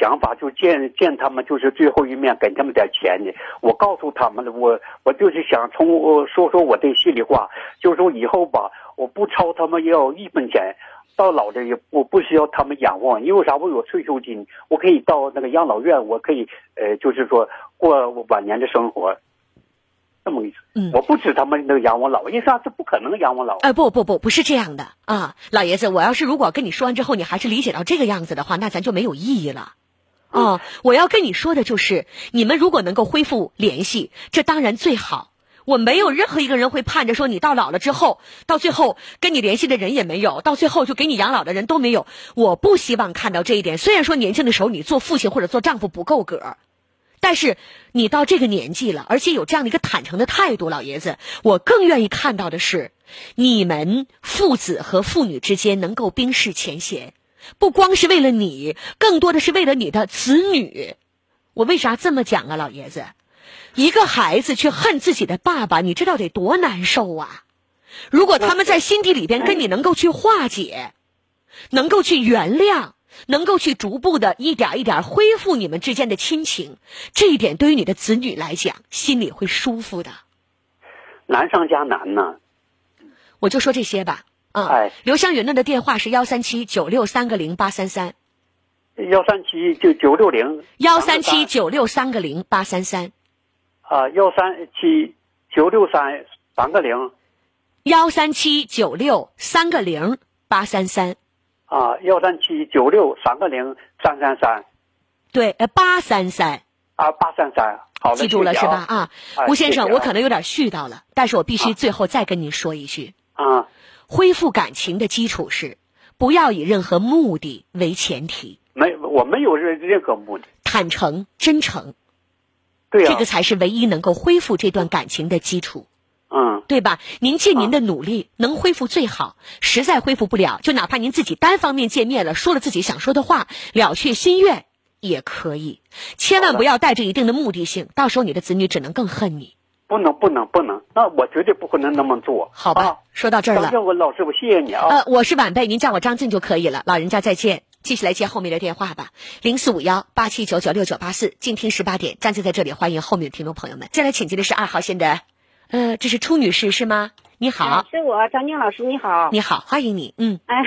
想法，就见见他们就是最后一面，给他们点钱呢。我告诉他们了，我我就是想从我说说我的心里话，就是说以后吧，我不超他们要一分钱。到老了也我不需要他们养活，因为啥？我有退休金，我可以到那个养老院，我可以呃，就是说过晚年的生活，这么意思。嗯，我不指他们那个养我老，因为啥？这不可能养我老。哎，不不不，不是这样的啊，老爷子，我要是如果跟你说完之后，你还是理解到这个样子的话，那咱就没有意义了。哦，我要跟你说的就是，你们如果能够恢复联系，这当然最好。我没有任何一个人会盼着说你到老了之后，到最后跟你联系的人也没有，到最后就给你养老的人都没有。我不希望看到这一点。虽然说年轻的时候你做父亲或者做丈夫不够格，但是你到这个年纪了，而且有这样的一个坦诚的态度，老爷子，我更愿意看到的是，你们父子和父女之间能够冰释前嫌，不光是为了你，更多的是为了你的子女。我为啥这么讲啊，老爷子？一个孩子去恨自己的爸爸，你知道得多难受啊！如果他们在心底里边跟你能够去化解，能够去原谅，能够去逐步的一点一点恢复你们之间的亲情，这一点对于你的子女来讲，心里会舒服的。难上加难呢。我就说这些吧。啊，哎，刘湘云的电话是幺三七九六三个零八三三。幺三七九九六零。幺三七九六三个零八三三。啊，幺三七九六三三个零，幺三七九六三个零八三三，啊，幺三七九六三个零三三三，对，呃，八三三，啊，八三三，好记住了是吧？啊，吴先生，啊、我可能有点絮叨了，但是我必须最后再跟您说一句，啊，恢复感情的基础是不要以任何目的为前提，没，我没有任任何目的，坦诚、真诚。对这个才是唯一能够恢复这段感情的基础，嗯，对吧？您尽您的努力，能恢复最好。实在恢复不了，就哪怕您自己单方面见面了，说了自己想说的话，了却心愿也可以。千万不要带着一定的目的性，到时候你的子女只能更恨你。不能，不能，不能，那我绝对不可能那么做。好吧，啊、说到这儿了。张我老师我，谢谢你啊。呃，我是晚辈，您叫我张静就可以了。老人家再见。继续来接后面的电话吧，零四五幺八七九九六九八四，静听十八点，张静在这里欢迎后面的听众朋友们。接下来请进的是二号线的，呃，这是初女士是吗？你好，是我张静老师，你好，你好，欢迎你，嗯，哎，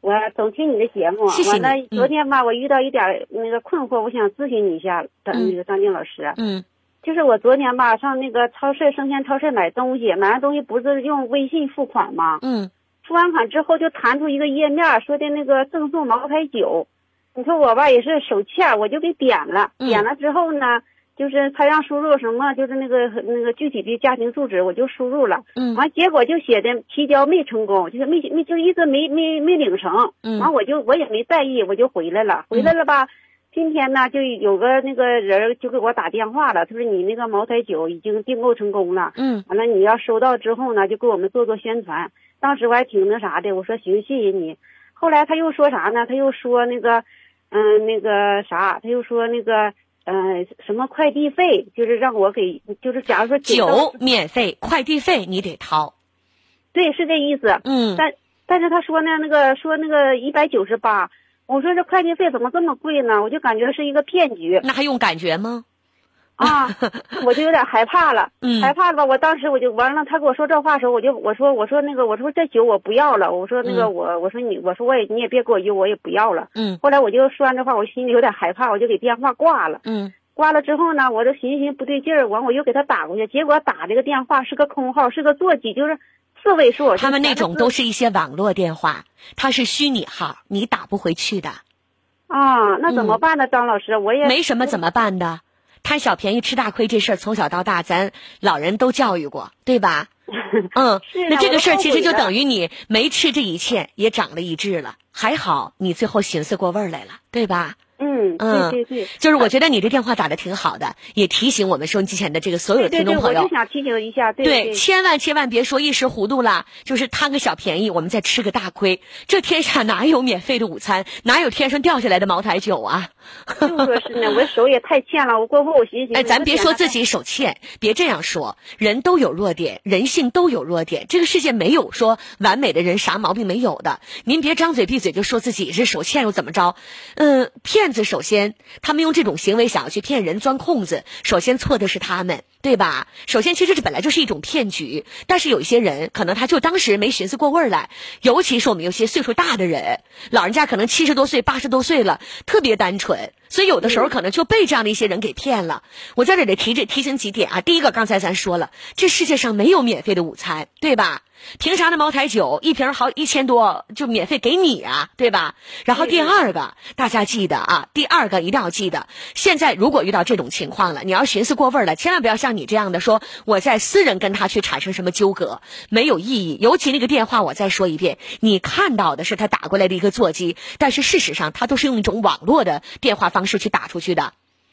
我总听你的节目，谢谢完了昨天吧，我遇到一点那个困惑，我想咨询你一下，那个张静老师，嗯，就是我昨天吧上那个超市生鲜超市买东西，买完东西不是用微信付款吗？嗯。付完款之后就弹出一个页面，说的那个赠送茅台酒，你说我吧也是手欠，我就给点了。点了之后呢，就是他让输入什么，就是那个那个具体的家庭住址，我就输入了。嗯。完结果就写的提交没成功，就是没没就一直没没没领成。嗯。完我就我也没在意，我就回来了。回来了吧，今天呢就有个那个人就给我打电话了，他说你那个茅台酒已经订购成功了。嗯。完了你要收到之后呢，就给我们做做宣传。当时我还挺那啥的，我说行，谢谢你。后来他又说啥呢？他又说那个，嗯，那个啥，他又说那个，嗯，什么快递费，就是让我给，就是假如说酒免费，快递费你得掏。对，是这意思。嗯。但但是他说呢，那个说那个一百九十八，我说这快递费怎么这么贵呢？我就感觉是一个骗局。那还用感觉吗？啊，我就有点害怕了，害怕了吧？我当时我就完了。他跟我说这话的时候，我就我说我说那个我说这酒我不要了。我说那个我我说你我说我也你也别给我邮，我也不要了。嗯。后来我就说完这话，我心里有点害怕，我就给电话挂了。嗯。挂了之后呢，我就寻思寻思不对劲儿，完我又给他打过去，结果打这个电话是个空号，是个座机，就是四位数。他们那种都是一些网络电话，它是虚拟号，你打不回去的。啊，那怎么办呢，张老师？我也没什么怎么办的。贪小便宜吃大亏这事儿，从小到大咱老人都教育过，对吧？嗯，那这个事儿其实就等于你没吃这一切，也长了一智了。还好你最后寻思过味儿来了，对吧？嗯嗯，对对对，就是我觉得你这电话打的挺好的，也提醒我们收音机前的这个所有的听众朋友，我就想提醒一下，对，千万千万别说一时糊涂了，就是贪个小便宜，我们再吃个大亏。这天下哪有免费的午餐，哪有天上掉下来的茅台酒啊？就说是呢，我手也太欠了，我过后我寻思，哎，咱别说自己手欠，别这样说，人都有弱点，人性都有弱点，这个世界没有说完美的人，啥毛病没有的。您别张嘴闭嘴就说自己是手欠又怎么着？嗯，骗子首先。他们用这种行为想要去骗人钻空子，首先错的是他们，对吧？首先，其实这本来就是一种骗局，但是有一些人可能他就当时没寻思过味儿来，尤其是我们有些岁数大的人，老人家可能七十多岁、八十多岁了，特别单纯，所以有的时候可能就被这样的一些人给骗了。我在这里提这提醒几点啊，第一个，刚才咱说了，这世界上没有免费的午餐，对吧？凭啥那茅台酒一瓶好一千多就免费给你啊，对吧？然后第二个，大家记得啊，第二个一定要记得，现在如果遇到这种情况了，你要寻思过味儿了，千万不要像你这样的说，我在私人跟他去产生什么纠葛，没有意义。尤其那个电话，我再说一遍，你看到的是他打过来的一个座机，但是事实上他都是用一种网络的电话方式去打出去的。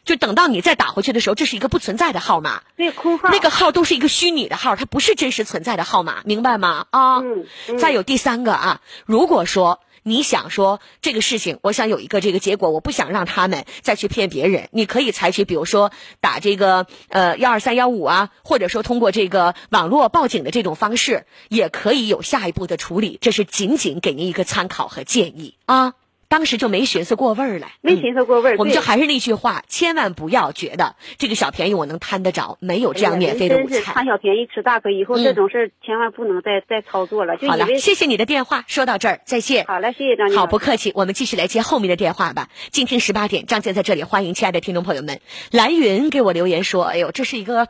就等到你再打回去的时候，这是一个不存在的号码，对，空号，那个号都是一个虚拟的号，它不是真实存在的号码，明白吗？啊，嗯。再有第三个啊，如果说你想说这个事情，我想有一个这个结果，我不想让他们再去骗别人，你可以采取，比如说打这个呃幺二三幺五啊，或者说通过这个网络报警的这种方式，也可以有下一步的处理。这是仅仅给您一个参考和建议啊。当时就没寻思过味儿来，没寻思过味儿。我们就还是那句话，千万不要觉得这个小便宜我能贪得着，没有这样免费的午餐。贪小便宜吃大亏，以后这种事儿千万不能再再操作了。好了，谢谢你的电话，说到这儿再见。好了，谢谢张姐好，不客气，我们继续来接后面的电话吧。今天十八点，张健在这里欢迎亲爱的听众朋友们。蓝云给我留言说：“哎呦，这是一个。”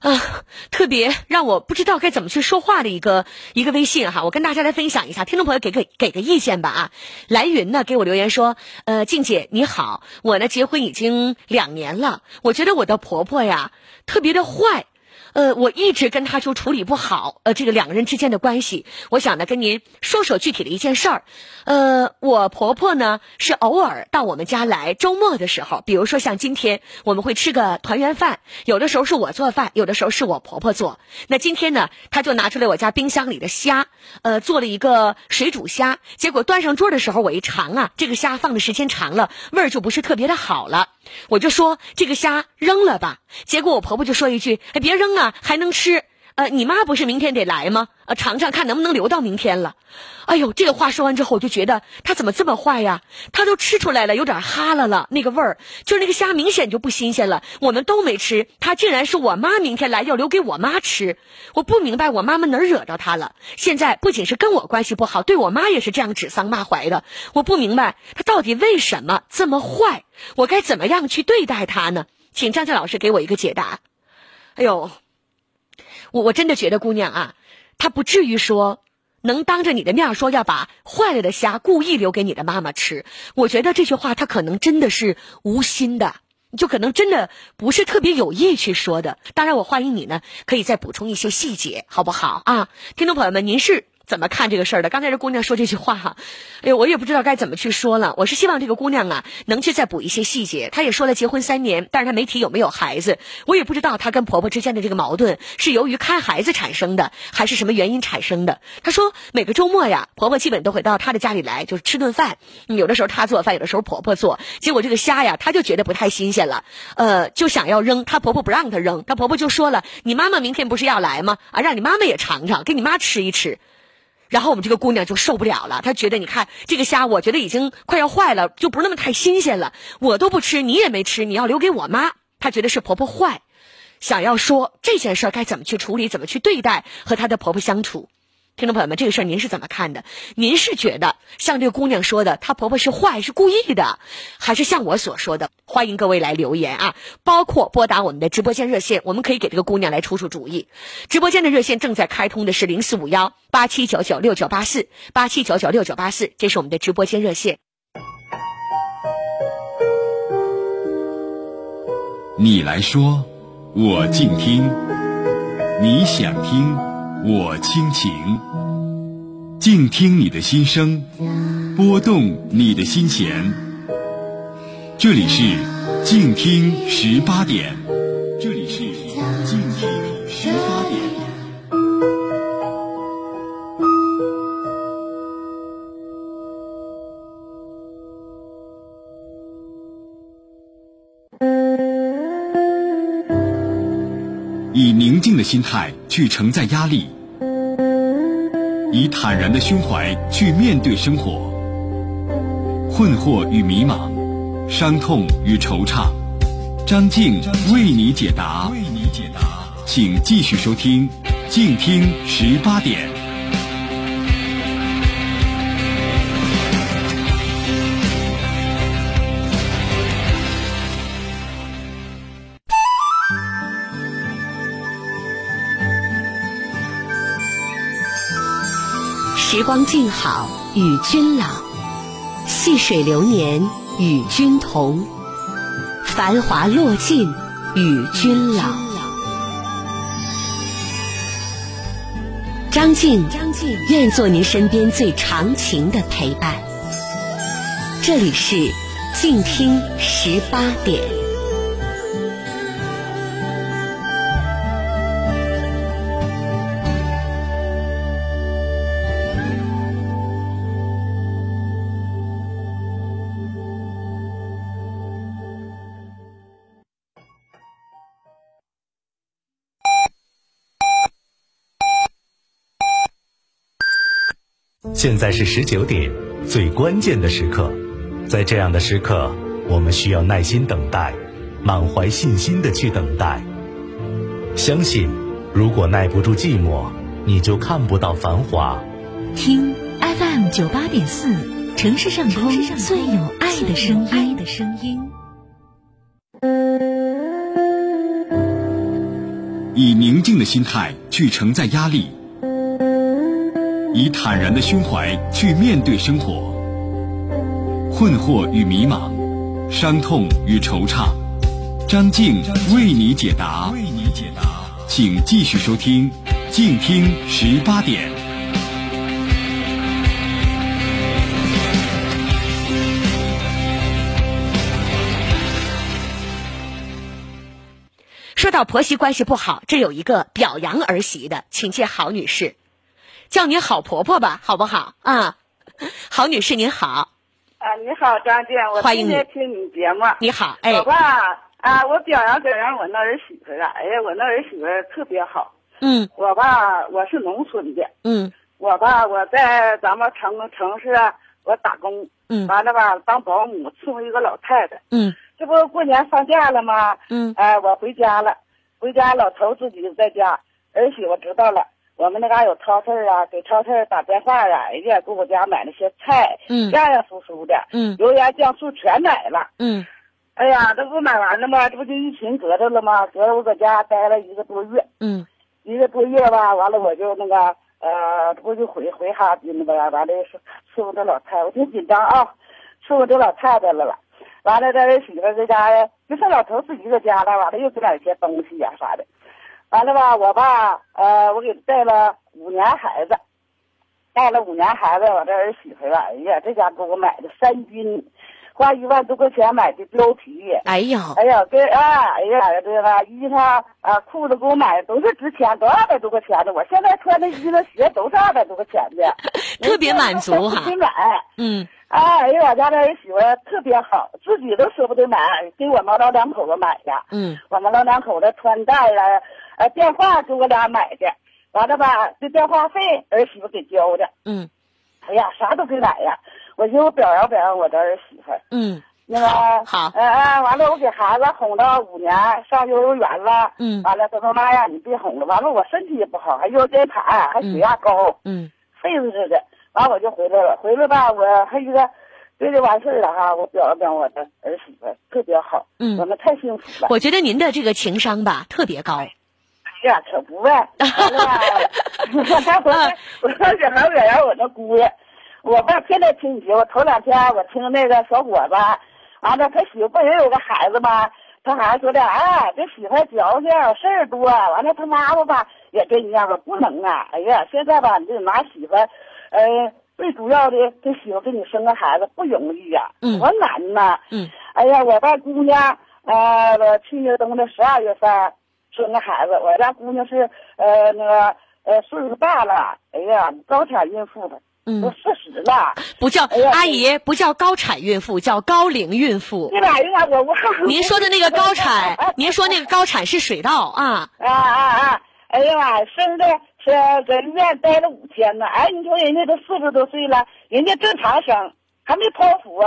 啊，特别让我不知道该怎么去说话的一个一个微信哈，我跟大家来分享一下，听众朋友给个给个意见吧啊。来云呢给我留言说，呃，静姐你好，我呢结婚已经两年了，我觉得我的婆婆呀特别的坏。呃，我一直跟他就处理不好，呃，这个两个人之间的关系，我想呢跟您说说具体的一件事儿。呃，我婆婆呢是偶尔到我们家来，周末的时候，比如说像今天，我们会吃个团圆饭，有的时候是我做饭，有的时候是我婆婆做。那今天呢，她就拿出来我家冰箱里的虾，呃，做了一个水煮虾，结果端上桌的时候，我一尝啊，这个虾放的时间长了，味儿就不是特别的好了。我就说这个虾扔了吧，结果我婆婆就说一句：“哎，别扔啊，还能吃。”呃，你妈不是明天得来吗？呃，尝尝看能不能留到明天了。哎呦，这个话说完之后，我就觉得她怎么这么坏呀？她都吃出来了，有点哈了了，那个味儿，就是那个虾明显就不新鲜了。我们都没吃，她竟然说我妈明天来要留给我妈吃。我不明白我妈妈哪儿惹着她了。现在不仅是跟我关系不好，对我妈也是这样指桑骂槐的。我不明白她到底为什么这么坏，我该怎么样去对待她呢？请张佳老师给我一个解答。哎呦。我我真的觉得姑娘啊，她不至于说能当着你的面说要把坏了的虾故意留给你的妈妈吃。我觉得这句话她可能真的是无心的，就可能真的不是特别有意去说的。当然，我欢迎你呢，可以再补充一些细节，好不好啊？听众朋友们，您是？怎么看这个事儿的？刚才这姑娘说这句话哈，哎呦，我也不知道该怎么去说了。我是希望这个姑娘啊，能去再补一些细节。她也说了结婚三年，但是她没提有没有孩子。我也不知道她跟婆婆之间的这个矛盾是由于看孩子产生的，还是什么原因产生的。她说每个周末呀，婆婆基本都会到她的家里来，就是吃顿饭。有的时候她做饭，有的时候婆婆做。结果这个虾呀，她就觉得不太新鲜了，呃，就想要扔。她婆婆不让她扔，她婆婆就说了：“你妈妈明天不是要来吗？啊，让你妈妈也尝尝，给你妈吃一吃。”然后我们这个姑娘就受不了了，她觉得你看这个虾，我觉得已经快要坏了，就不是那么太新鲜了。我都不吃，你也没吃，你要留给我妈。她觉得是婆婆坏，想要说这件事该怎么去处理，怎么去对待和她的婆婆相处。听众朋友们，这个事儿您是怎么看的？您是觉得像这个姑娘说的，她婆婆是坏，是故意的，还是像我所说的？欢迎各位来留言啊，包括拨打我们的直播间热线，我们可以给这个姑娘来出出主意。直播间的热线正在开通的是零四五幺八七九九六九八四八七九九六九八四，这是我们的直播间热线。你来说，我静听；你想听，我倾情。静听你的心声，拨动你的心弦。这里是静听十八点。这里是静听十八点。以宁静的心态去承载压力，以坦然的胸怀去面对生活。困惑与迷茫，伤痛与惆怅，张静为你解答。为你解答，请继续收听《静听十八点》。光静好，与君老；细水流年，与君同；繁华落尽，与君老。张静，张静愿做您身边最长情的陪伴。这里是静听十八点。现在是十九点，最关键的时刻，在这样的时刻，我们需要耐心等待，满怀信心的去等待。相信，如果耐不住寂寞，你就看不到繁华。听 FM 九八点四，城市上空最有爱的声音。爱的声音。以宁静的心态去承载压力。以坦然的胸怀去面对生活，困惑与迷茫，伤痛与惆怅，张静为你解答。为你解答，请继续收听《静听十八点》。说到婆媳关系不好，这有一个表扬儿媳的，请介郝女士。叫你好婆婆吧，好不好啊？好女士您好。啊，你好，张静，我欢迎你天天听你节目。你好，哎我，吧啊，我表扬表扬我那儿媳妇儿啊，哎呀，我那儿媳妇儿特别好。嗯我吧，我是农村的，嗯我吧我在咱们城城市啊，我打工，嗯完了吧当保姆伺候一个老太太。嗯这不过年放假了吗？嗯哎，我回家了，回家老头自己在家，儿媳妇知道了。我们那嘎有超市啊，给超市打电话啊，人家给我家买那些菜，嗯样样酥酥的，嗯油盐酱醋全买了。嗯哎呀，这不买完了吗？这不就疫情隔着了吗？隔着我搁家待了一个多月，嗯一个多月吧，完了我就那个呃，这不就回回哈尔滨了吧？完了是伺候这老太太，我挺紧张啊，伺候这老太太了了。完了，这儿媳妇在家呀，就剩老头自己搁家了，完了又给点些东西呀、啥的。完了吧，我爸，呃，我给带了五年孩子，带了五年孩子，我这儿媳妇儿，哎呀，这家给我买的三军，花一万多块钱买的貂皮。哎呀，哎呀，给啊，哎呀，这个衣裳啊、裤子给我买的都是值钱，都二百多块钱的。我现在穿的衣裳鞋都是二百多块钱的，特别满足哈。嗯，啊，哎呀，我家这儿媳妇儿特别好，自己都舍不得买，给我们老两口子买的。嗯，我们老两口子穿戴了，呃，电话给我俩买的，完了吧，这电话费儿媳妇给交的。嗯，哎呀，啥都给买呀，我寻思我表扬表扬我的儿媳妇儿。嗯，那个好呃呃，完了我给孩子哄到五年上幼儿园了。嗯完了他说妈呀，你别哄了，完了我身体也不好，还腰间盘，还血压高，嗯，肺子似的。完我就回来了，回来吧，我还一个。这就完事儿了哈，我表扬表扬我的儿媳妇特别好，嗯我们太幸福了。我觉得您的这个情商吧特别高。哎呀，可不呗！我我我小孩表扬我那姑爷，我爸天天听你节目。头两天我听那个小伙子，完了他媳妇不也有个孩子吗？他孩子说的，哎，这媳妇矫情，事儿多。完了他妈妈吧也跟一样吧，不能啊！哎呀，现在吧，你这拿媳妇，呃，最主要的，这媳妇给你生个孩子不容易呀、嗯多难呐！嗯，哎呀，我家姑娘，呃，我去年冬的十二月份生个孩子，我家姑娘是呃那个呃岁数大了，哎呀，高产孕妇的，嗯都四十了。不叫哎阿姨，不叫高产孕妇，叫高龄孕妇。您说的那个高产，您说那个高产是水稻啊？啊啊啊！哎呀妈，生的是在医院待了五天呢。哎，你说人家都四十多岁了，人家正常生，还没剖腹，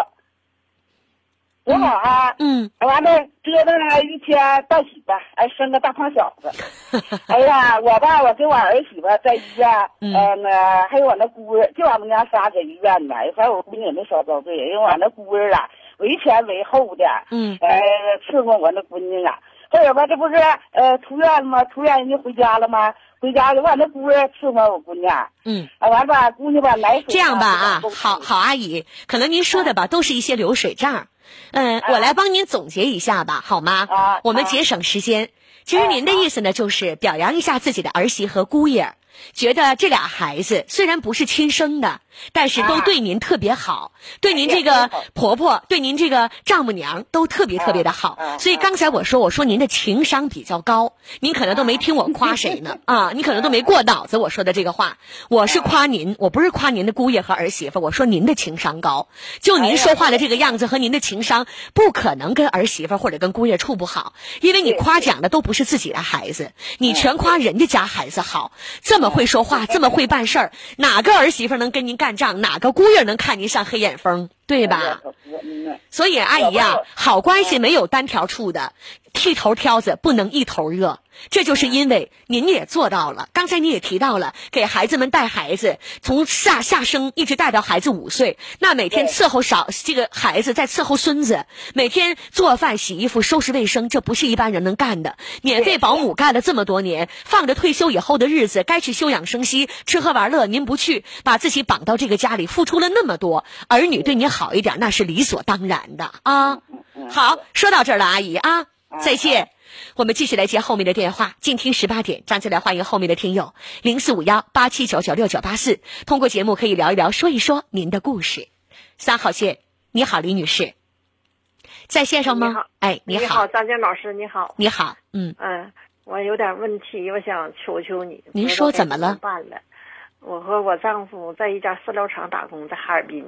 多好啊！嗯，完了折腾了一天到媳妇，哎，生个大胖小子。哎呀，我吧，我跟我儿媳妇在医院，嗯呃，那还有我那姑儿，就俺们家仨在医院呢。反正我姑娘也没少遭罪，因为我那姑儿啊，为前为后的，嗯呃，伺候我那闺女啊。后来吧，这不是呃出院了吗？出院人家回家了吗？回家了，我那姑爷伺候我闺女，啊，嗯，完了吧，姑娘吧奶水这样吧啊，好好阿姨，可能您说的吧都是一些流水账，嗯，我来帮您总结一下吧，好吗？啊我们节省时间。其实您的意思呢，就是表扬一下自己的儿媳和姑爷，觉得这俩孩子虽然不是亲生的，但是都对您特别好，对您这个婆婆，对您这个丈母娘都特别特别的好。所以刚才我说，我说您的情商比较高，您可能都没听我夸谁呢。啊，你可能都没过脑子我说的这个话。我是夸您，我不是夸您的姑爷和儿媳妇，我说您的情商高。就您说话的这个样子和您的情商，不可能跟儿媳妇或者跟姑爷处不好，因为你夸奖的都不是自己的孩子，你全夸人家家孩子好，这么会说话，这么会办事儿，哪个儿媳妇能跟您干仗？哪个姑爷能看您上黑眼风？对吧？嗯所以阿姨呀、好关系没有单条处的，剃头挑子不能一头热。这就是因为您也做到了，刚才你也提到了，给孩子们带孩子，从下下生一直带到孩子五岁，那每天伺候少这个孩子，再伺候孙子，每天做饭、洗衣服、收拾卫生，这不是一般人能干的。免费保姆干了这么多年，放着退休以后的日子，该去休养生息、吃喝玩乐，您不去，把自己绑到这个家里，付出了那么多，儿女对你好一点，那是理所当然的啊。好，说到这儿了，阿姨啊，再见。我们继续来接后面的电话，静听十八点，张起来欢迎后面的听友零四五幺八七九九六九八四，通过节目可以聊一聊，说一说您的故事。三号线，你好，李女士，在线上吗？你好哎，你好，张建老师，你好。你好，嗯，嗯，我有点问题，我想求求你。您说怎么了办了？我和我丈夫在一家饲料厂打工，在哈尔滨。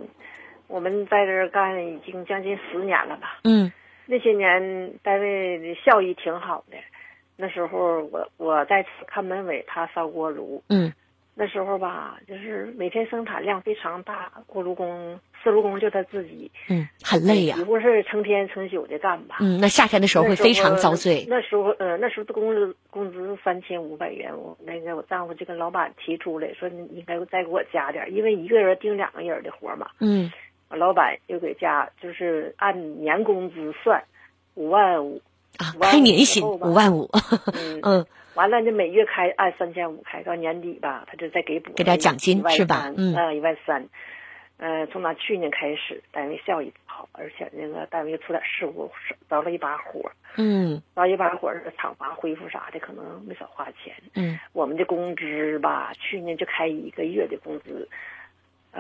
我们在这儿干已经将近十年了吧。嗯那些年单位的效益挺好的。那时候我我在看门卫，他烧锅炉。嗯那时候吧，就是每天生产量非常大，锅炉工、四炉工就他自己，嗯，很累呀、几乎是成天成宿的干吧。嗯，那夏天的时候会非常遭罪。那时候呃，那时候的工资工资三千五百元，我那个我丈夫就跟老板提出来说，你应该再给我加点儿，因为一个人盯两个人的活嘛。嗯我老板又给加，就是按年工资算，五万五。啊，开年薪五万五，嗯 嗯，完了，就每月开按三千五开，到年底吧，他就再给补给点奖金是吧嗯啊，一万三。呃，从那去年开始，单位效益不好，而且那个单位出点事故，着了一把火。嗯，着一把火，厂房恢复啥的，可能没少花钱。嗯，我们的工资吧，去年就开一个月的工资，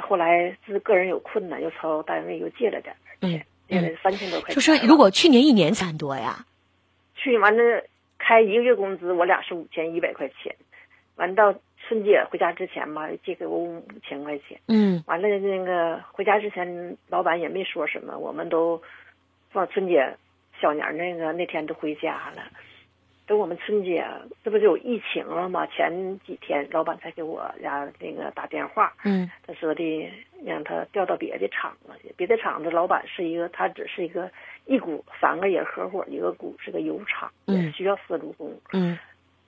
后来是个人有困难，又朝单位又借了点钱，借了三千多块钱。就说如果去年一年攒多呀？去年完了开一个月工资，我俩是五千一百块钱，完到。春节回家之前吧，借给我五千块钱。嗯，完了那个回家之前，老板也没说什么，我们都放春节小年那个那天都回家了。等我们春节，这不就有疫情了吗？前几天老板才给我家那个打电话。嗯，他说的让他调到别的厂子去，别的厂子老板是一个，他只是一个一股三个人合伙一个股，是个油厂，嗯，需要四路工。嗯。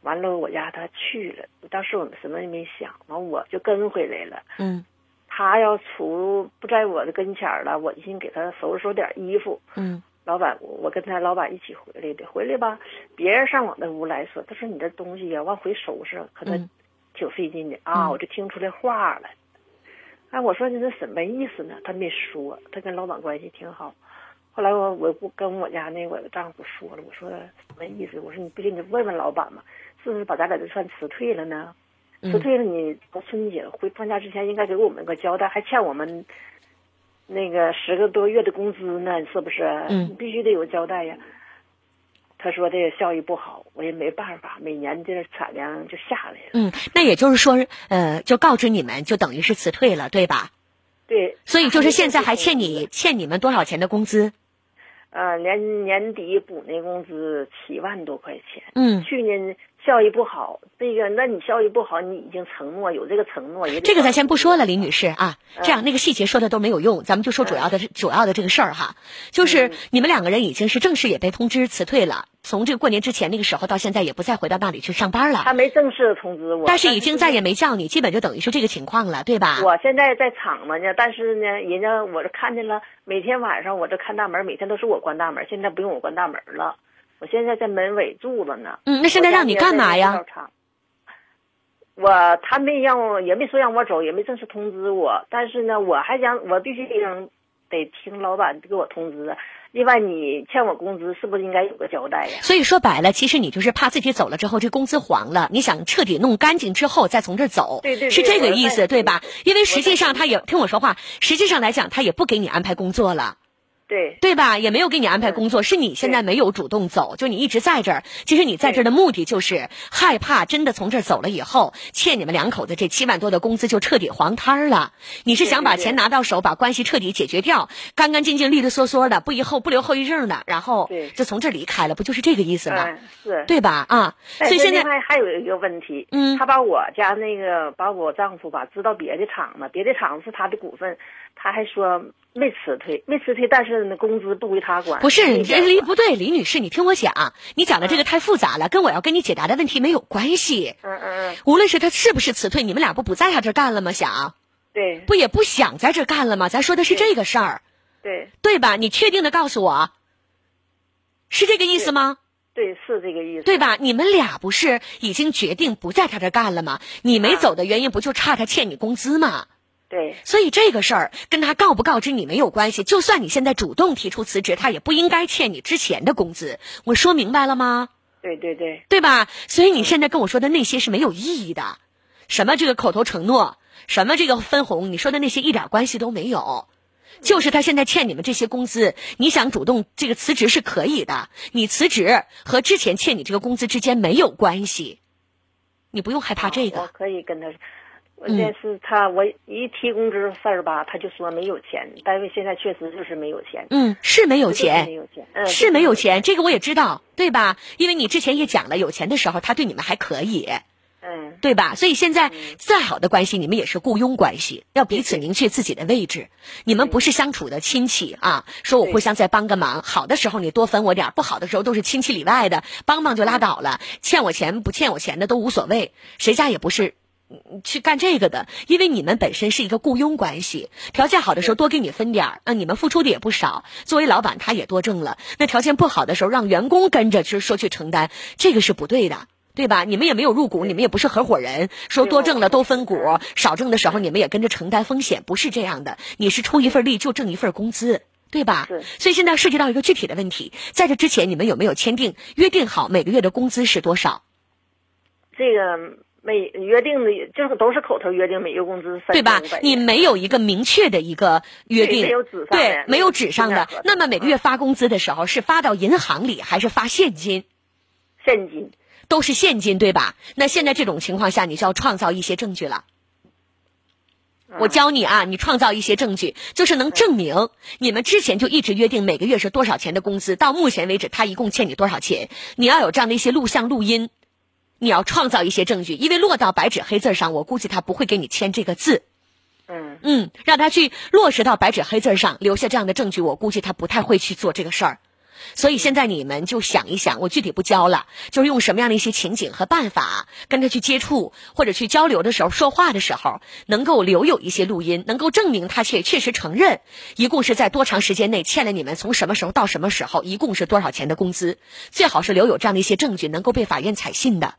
完了，我家他去了，当时我们什么也没想，完我就跟回来了。嗯，他要出不在我的跟前了，我寻给他收拾收点衣服。嗯，老板，我跟他老板一起回来的，回来吧，别人上我那屋来说，他说你这东西呀，往回收拾，可能挺费劲的啊，我就听出来话了。哎，我说你这什么意思呢？他没说，他跟老板关系挺好。后来我我跟我家那我丈夫说了，我说什么意思？我说你不行，你问问老板嘛。是不是把咱俩这算辞退了呢？辞退了，你到春节回放假之前应该给我们个交代，还欠我们那个十个多月的工资呢，是不是？嗯，必须得有交代呀。他说这个效益不好，我也没办法，每年这产量就下来了。嗯，那也就是说，呃，就告知你们，就等于是辞退了，对吧？对。所以就是现在还欠你欠你们多少钱的工资？呃，年年底补那工资七万多块钱。嗯。去年。效益不好，这个，那你效益不好，你已经承诺有这个承诺，也这个咱先不说了，李女士啊，这样那个细节说的都没有用，咱们就说主要的主要的这个事儿哈，就是你们两个人已经是正式也被通知辞退了，从这个过年之前那个时候到现在也不再回到那里去上班了。他没正式通知我，但是已经再也没叫你，基本就等于是这个情况了，对吧？我现在在厂子呢，但是呢，人家我这看见了，每天晚上我这看大门，每天都是我关大门，现在不用我关大门了。我现在在门尾住了呢。嗯，那现在让你干嘛呀？我他没让我，也没说让我走，也没正式通知我。但是呢，我还想，我必须得得听老板给我通知。另外，你欠我工资，是不是应该有个交代呀？所以说白了，其实你就是怕自己走了之后，这工资黄了，你想彻底弄干净之后再从这儿走，对对，是这个意思对吧？因为实际上他也听我说话，实际上来讲，他也不给你安排工作了。对对吧？也没有给你安排工作，是你现在没有主动走，就你一直在这儿。其实你在这儿的目的就是害怕，真的从这儿走了以后，欠你们两口子这七万多的工资就彻底黄摊儿了。你是想把钱拿到手，把关系彻底解决掉，干干净净、利利索索的，不以后不留后遗症的，然后就从这儿离开了，不就是这个意思吗？是，对吧？啊，所以现在还还有一个问题，嗯，他把我家那个把我丈夫吧支到别的厂子，别的厂子是他的股份，他还说。没辞退，没辞退，但是那，工资不归他管。不是，李不对，李女士，你听我讲，你讲的这个太复杂了，跟我要跟你解答的问题没有关系。嗯嗯嗯。无论是他是不是辞退，你们俩不不在他这干了吗？想？对。不也不想在这干了吗？咱说的是这个事儿。对。对吧？你确定的告诉我，是这个意思吗？对，是这个意思。对吧？你们俩不是已经决定不在他这干了吗？你没走的原因不就差他欠你工资吗？对，所以这个事儿跟他告不告知你没有关系。就算你现在主动提出辞职，他也不应该欠你之前的工资。我说明白了吗？对对对，对吧？所以你现在跟我说的那些是没有意义的，什么这个口头承诺，什么这个分红，你说的那些一点关系都没有。就是他现在欠你们这些工资，你想主动这个辞职是可以的。你辞职和之前欠你这个工资之间没有关系，你不用害怕这个。我可以跟他。关键是他，我一提工资事儿吧，他就说没有钱。单位现在确实就是没有钱。嗯，是没有钱，没有钱，嗯，是没有钱。这个我也知道，对吧？因为你之前也讲了，有钱的时候他对你们还可以，嗯，对吧？所以现在再好的关系，你们也是雇佣关系，要彼此明确自己的位置。你们不是相处的亲戚啊，说我互相再帮个忙，好的时候你多分我点，不好的时候都是亲戚里外的，帮帮就拉倒了。欠我钱不欠我钱的都无所谓，谁家也不是。去干这个的，因为你们本身是一个雇佣关系，条件好的时候多给你分点儿，那你们付出的也不少。作为老板，他也多挣了。那条件不好的时候，让员工跟着去说去承担，这个是不对的，对吧？你们也没有入股，你们也不是合伙人，说多挣了都分股，少挣的时候你们也跟着承担风险，不是这样的。你是出一份力就挣一份工资，对吧？所以现在涉及到一个具体的问题，在这之前你们有没有签订约定好每个月的工资是多少？这个每约定的就是都是口头约定，每月工资三对吧？你没有一个明确的一个约定，没有纸上对，没有纸上的。那么每个月发工资的时候是发到银行里还是发现金？现金。都是现金对吧？那现在这种情况下，你就要创造一些证据了。我教你啊，你创造一些证据，就是能证明你们之前就一直约定每个月是多少钱的工资，到目前为止他一共欠你多少钱？你要有这样的一些录像、录音，你要创造一些证据，因为落到白纸黑字上，我估计他不会给你签这个字。嗯嗯，让他去落实到白纸黑字上，留下这样的证据，我估计他不太会去做这个事儿。所以现在你们就想一想，我具体不教了，就是用什么样的一些情景和办法跟他去接触或者去交流的时候，说话的时候能够留有一些录音，能够证明他确确实承认，一共是在多长时间内欠了你们从什么时候到什么时候，一共是多少钱的工资，最好是留有这样的一些证据，能够被法院采信的。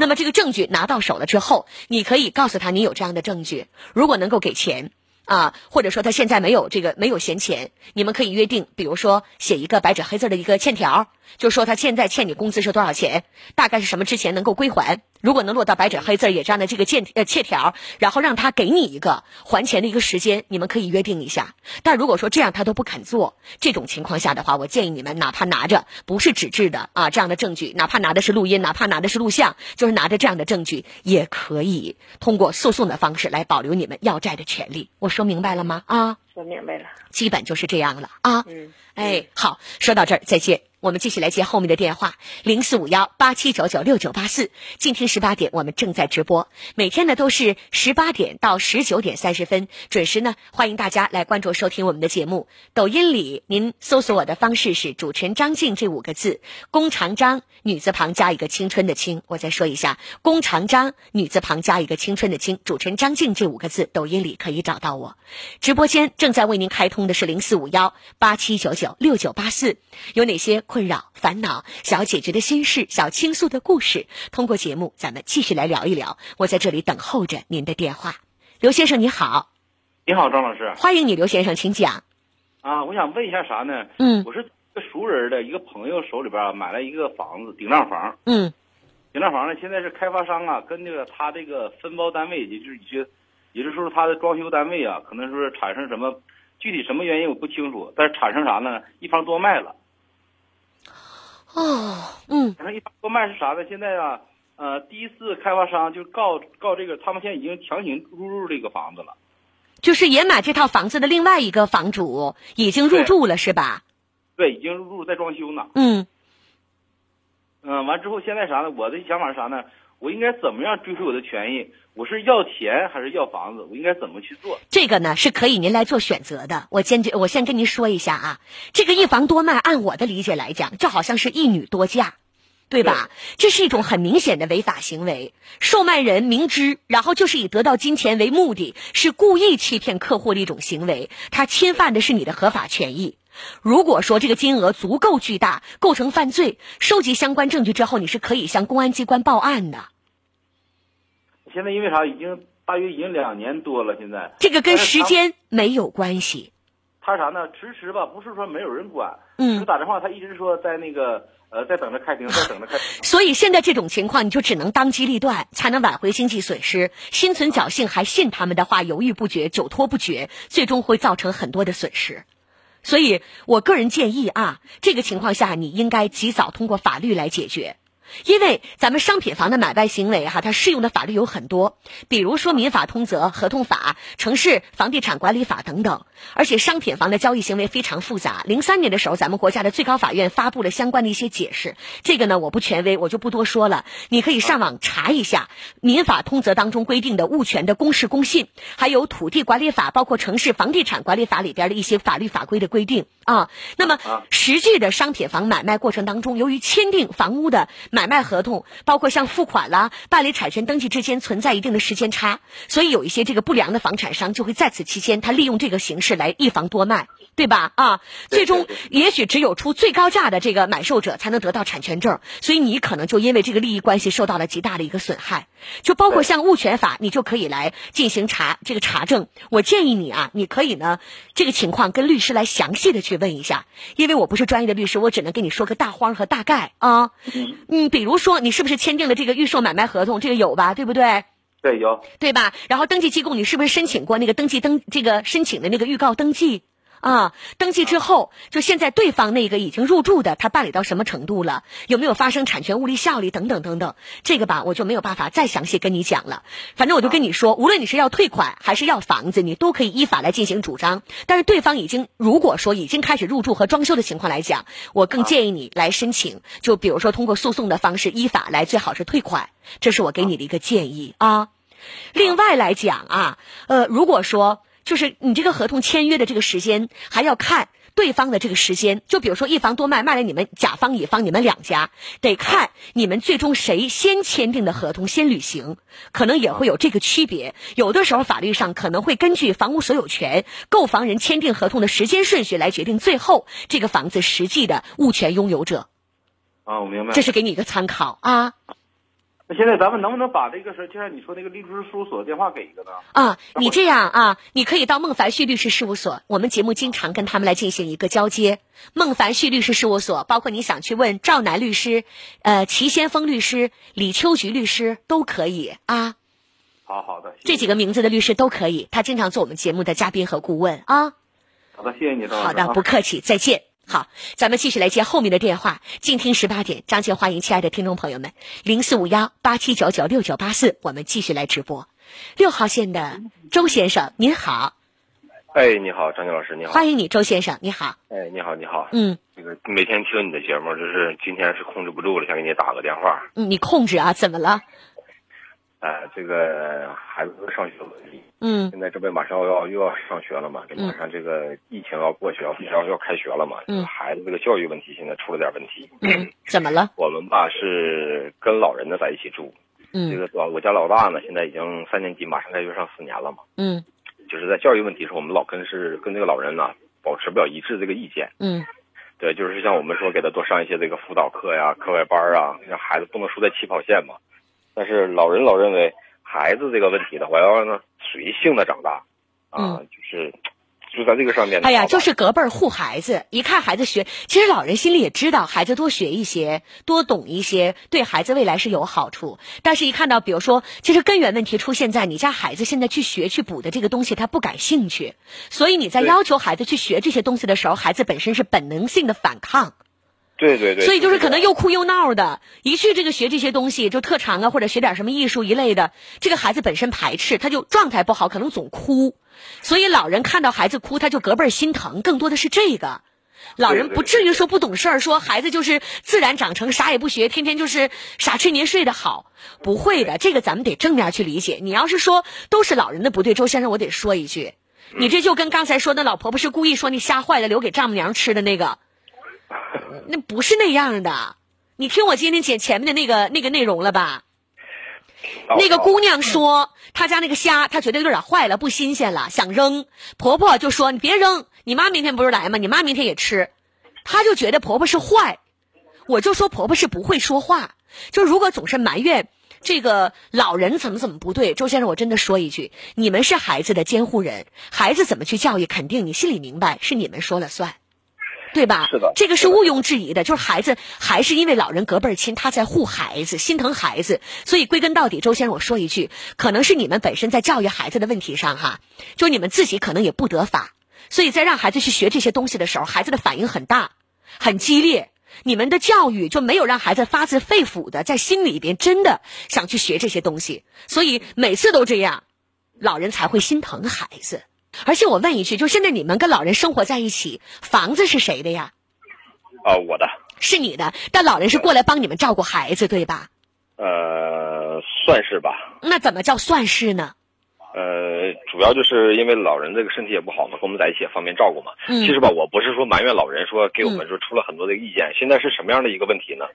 那么这个证据拿到手了之后，你可以告诉他你有这样的证据，如果能够给钱。啊，或者说他现在没有这个没有闲钱，你们可以约定，比如说写一个白纸黑字的一个欠条，就说他现在欠你工资是多少钱，大概是什么之前能够归还。如果能落到白纸黑字也这样的这个欠呃欠条，然后让他给你一个还钱的一个时间，你们可以约定一下。但如果说这样他都不肯做，这种情况下的话，我建议你们哪怕拿着不是纸质的啊这样的证据，哪怕拿的是录音，哪怕拿的是录像，就是拿着这样的证据，也可以通过诉讼的方式来保留你们要债的权利。我说明白了吗？啊，说明白了，基本就是这样了啊。嗯，哎，好，说到这儿，再见。我们继续来接后面的电话，零四五幺八七九九六九八四。静听十八点，我们正在直播，每天呢都是十八点到十九点三十分准时呢，欢迎大家来关注收听我们的节目。抖音里您搜索我的方式是主持人张静这五个字，弓长张女字旁加一个青春的青。我再说一下，弓长张女字旁加一个青春的青，主持人张静这五个字，抖音里可以找到我。直播间正在为您开通的是零四五幺八七九九六九八四，有哪些？困扰、烦恼、想要解决的心事、想要倾诉的故事，通过节目，咱们继续来聊一聊。我在这里等候着您的电话。刘先生你好，你好，张老师，欢迎你，刘先生，请讲。啊，我想问一下啥呢？嗯，我是个熟人的一个朋友手里边买了一个房子，顶账房。嗯，顶账房呢，现在是开发商啊，跟那个他这个分包单位，也就是一些，也就是说他的装修单位啊，可能说产生什么具体什么原因我不清楚，但是产生啥呢？一方多卖了。哦，嗯，产生一多卖是啥呢？现在啊，呃，第一次开发商就告告这个，他们现在已经强行入住这个房子了，就是也买这套房子的另外一个房主已经入住了，是吧？对，已经入住在装修呢。嗯，嗯，完之后现在啥呢？我的想法是啥呢？我应该怎么样追回我的权益？我是要钱还是要房子？我应该怎么去做？这个呢是可以您来做选择的。我坚决，我先跟您说一下啊，这个一房多卖，按我的理解来讲，就好像是一女多嫁，对吧？这是一种很明显的违法行为。售卖人明知，然后就是以得到金钱为目的，是故意欺骗客户的一种行为，他侵犯的是你的合法权益。如果说这个金额足够巨大，构成犯罪，收集相关证据之后，你是可以向公安机关报案的。现在因为啥？已经大约已经两年多了。现在这个跟时间没有关系。他啥呢？迟迟吧，不是说没有人管。嗯。就打电话，他一直说在那个呃，在等着开庭，在等着开庭。所以现在这种情况，你就只能当机立断，才能挽回经济损失。心存侥幸还信他们的话，犹豫不决，久拖不决，最终会造成很多的损失。所以我个人建议啊，这个情况下你应该及早通过法律来解决。因为咱们商品房的买卖行为哈，它适用的法律有很多，比如说民法通则、合同法、城市房地产管理法等等。而且商品房的交易行为非常复杂。零三年的时候，咱们国家的最高法院发布了相关的一些解释。这个呢，我不权威，我就不多说了。你可以上网查一下民法通则当中规定的物权的公示公信，还有土地管理法，包括城市房地产管理法里边的一些法律法规的规定啊。那么实际的商品房买卖过程当中，由于签订房屋的买卖合同，包括像付款啦、办理产权登记之间存在一定的时间差，所以有一些这个不良的房产商就会在此期间，他利用这个形式来一房多卖。对吧？啊，最终也许只有出最高价的这个买受者才能得到产权证，所以你可能就因为这个利益关系受到了极大的一个损害。就包括像物权法，你就可以来进行查这个查证。我建议你啊，你可以呢这个情况跟律师来详细的去问一下，因为我不是专业的律师，我只能跟你说个大荒和大概啊。嗯，比如说你是不是签订了这个预售买卖合同？这个有吧？对不对？对，有。对吧？然后登记机构，你是不是申请过那个登记登这个申请的那个预告登记？啊，登记之后，就现在对方那个已经入住的，他办理到什么程度了？有没有发生产权物利效力等等等等？这个吧，我就没有办法再详细跟你讲了。反正我就跟你说，无论你是要退款还是要房子，你都可以依法来进行主张。但是对方已经如果说已经开始入住和装修的情况来讲，我更建议你来申请，就比如说通过诉讼的方式依法来，最好是退款。这是我给你的一个建议啊。另外来讲啊，呃，如果说。就是你这个合同签约的这个时间，还要看对方的这个时间。就比如说一房多卖，卖了你们甲方乙方你们两家，得看你们最终谁先签订的合同先履行，可能也会有这个区别。有的时候法律上可能会根据房屋所有权购房人签订合同的时间顺序来决定最后这个房子实际的物权拥有者。啊，我明白。这是给你一个参考啊。那现在咱们能不能把这个事，就像你说那个律师事务所电话给一个呢？啊，你这样啊，你可以到孟凡旭律师事务所，我们节目经常跟他们来进行一个交接。孟凡旭律师事务所，包括你想去问赵楠律师、呃齐先锋律师、李秋菊律师都可以啊。好好的，这几个名字的律师都可以，他经常做我们节目的嘉宾和顾问啊。好的，谢谢你，赵老师好的，不客气，再见。好，咱们继续来接后面的电话。静听十八点，张杰欢迎亲爱的听众朋友们，零四五幺八七九九六九八四，我们继续来直播。六号线的周先生，您好。哎，你好，张杰老师，你好。欢迎你，周先生，你好。哎，你好，你好。嗯。这个每天听你的节目，就是今天是控制不住了，想给你打个电话。嗯，你控制啊？怎么了？哎，这个孩子上学问题。嗯。现在这不马上要又要上学了嘛？这马上这个疫情要过去，要要要开学了嘛？嗯。孩子这个教育问题现在出了点问题。嗯。怎么了？我们吧是跟老人呢在一起住。嗯。这个老我家老大呢，现在已经三年级，马上该就上四年了嘛。嗯。就是在教育问题上，我们老跟是跟这个老人呢保持不了一致这个意见。嗯。对，就是像我们说给他多上一些这个辅导课呀、课外班啊，让孩子不能输在起跑线嘛。但是老人老认为。孩子这个问题的话，要让他随性的长大，啊，就是就在这个上面。哎呀，就是隔辈儿护孩子，一看孩子学，其实老人心里也知道，孩子多学一些，多懂一些，对孩子未来是有好处。但是，一看到比如说，其实根源问题出现在你家孩子现在去学去补的这个东西，他不感兴趣，所以你在要求孩子去学这些东西的时候，孩子本身是本能性的反抗。对对对，所以就是可能又哭又闹的，一去这个学这些东西，就特长啊或者学点什么艺术一类的，这个孩子本身排斥，他就状态不好，可能总哭。所以老人看到孩子哭，他就隔辈心疼，更多的是这个。老人不至于说不懂事儿，说孩子就是自然长成，啥也不学，天天就是傻吃年睡的好，不会的。这个咱们得正面去理解。你要是说都是老人的不对，周先生，我得说一句，你这就跟刚才说那老婆婆是故意说你吓坏了留给丈母娘吃的那个。那不是那样的，你听我今天前前面的那个那个内容了吧？那个姑娘说，她家那个虾，她觉得有点坏了，不新鲜了，想扔。婆婆就说：“你别扔，你妈明天不是来吗？你妈明天也吃。”她就觉得婆婆是坏，我就说婆婆是不会说话。就如果总是埋怨这个老人怎么怎么不对，周先生，我真的说一句，你们是孩子的监护人，孩子怎么去教育，肯定你心里明白，是你们说了算。对吧？是的，这个是毋庸置疑的。就是孩子还是因为老人隔辈亲，他在护孩子，心疼孩子。所以归根到底，周先生，我说一句，可能是你们本身在教育孩子的问题上哈，就你们自己可能也不得法，所以在让孩子去学这些东西的时候，孩子的反应很大，很激烈。你们的教育就没有让孩子发自肺腑的在心里边真的想去学这些东西，所以每次都这样，老人才会心疼孩子。而且我问一句，就现在你们跟老人生活在一起，房子是谁的呀？啊，我的。是你的，但老人是过来帮你们照顾孩子，对吧？呃，算是吧。那怎么叫算是呢？呃，主要就是因为老人这个身体也不好嘛，跟我们在一起也方便照顾嘛。嗯其实吧，我不是说埋怨老人，说给我们说出了很多的意见。现在是什么样的一个问题呢？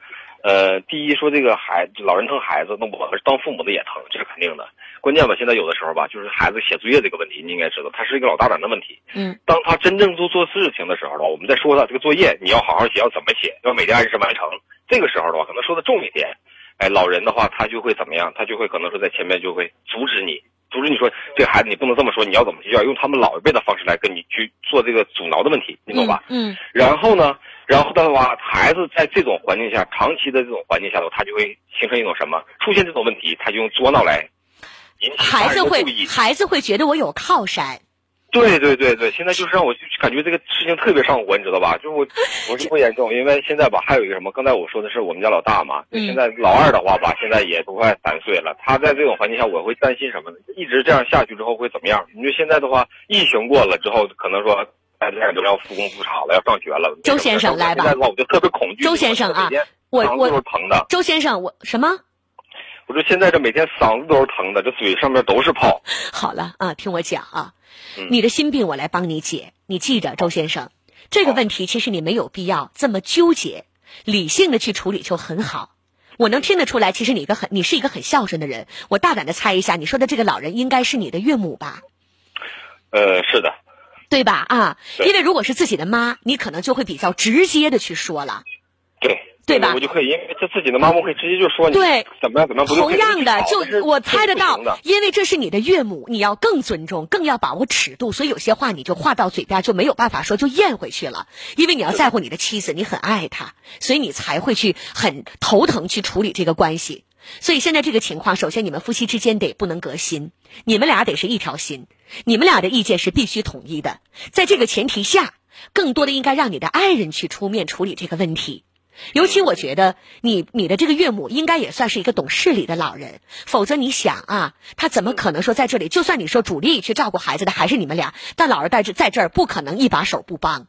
呃，第一说这个孩老人疼孩子，那我们当父母的也疼，这是肯定的。关键吧，现在有的时候吧，就是孩子写作业这个问题，你应该知道，他是一个老大难的问题。嗯，当他真正做做事情的时候的话，我们再说他这个作业你要好好写，要怎么写，要每天按时完成。这个时候的话，可能说的重一点，哎，老人的话他就会怎么样？他就会可能说在前面就会阻止你，阻止你说这个孩子你不能这么说，你要怎么去教？用他们老一辈的方式来跟你去做这个阻挠的问题，你懂吧？嗯然后呢，然后的话，孩子在这种环境下，长期的这种环境下头，他就会形成一种什么？出现这种问题，他就用作闹来引起大孩子会。孩子会觉得我有靠山。对对对对，现在就是让我就感觉这个事情特别上火，你知道吧？就是我 我是不严重，因为现在吧还有一个什么，刚才我说的是我们家老大嘛，嗯现在老二的话吧，现在也都快三岁了，他在这种环境下，我会担心什么呢？一直这样下去之后会怎么样？你说现在的话，疫情过了之后，可能说大家都要复工复产了，要上学了。周先生来吧现在的话，我就特别恐惧。周先生啊我嗓子都是疼的。周先生，我什么？我说现在这每天嗓子都是疼的，这嘴上面都是泡。好了啊，听我讲啊，嗯你的心病我来帮你解。你记着，周先生，这个问题其实你没有必要这么纠结，理性的去处理就很好。我能听得出来，其实你一个很，你是一个很孝顺的人。我大胆的猜一下，你说的这个老人应该是你的岳母吧？呃，是的，对吧？啊，因为如果是自己的妈，你可能就会比较直接的去说了。对对吧我就可以，因为这自己的妈妈会直接就说你对怎么样怎么样，不同样的，就我猜得到因为这是你的岳母，你要更尊重，更要把握尺度，所以有些话你就话到嘴边就没有办法说，就咽回去了。因为你要在乎你的妻子，你很爱她，所以你才会去很头疼去处理这个关系。所以现在这个情况，首先你们夫妻之间得不能隔心，你们俩得是一条心，你们俩的意见是必须统一的。在这个前提下，更多的应该让你的爱人去出面处理这个问题。尤其我觉得你你的这个岳母应该也算是一个懂事理的老人，否则你想啊，他怎么可能说在这里？就算你说主力去照顾孩子的还是你们俩，但老人在这在这儿不可能一把手不帮。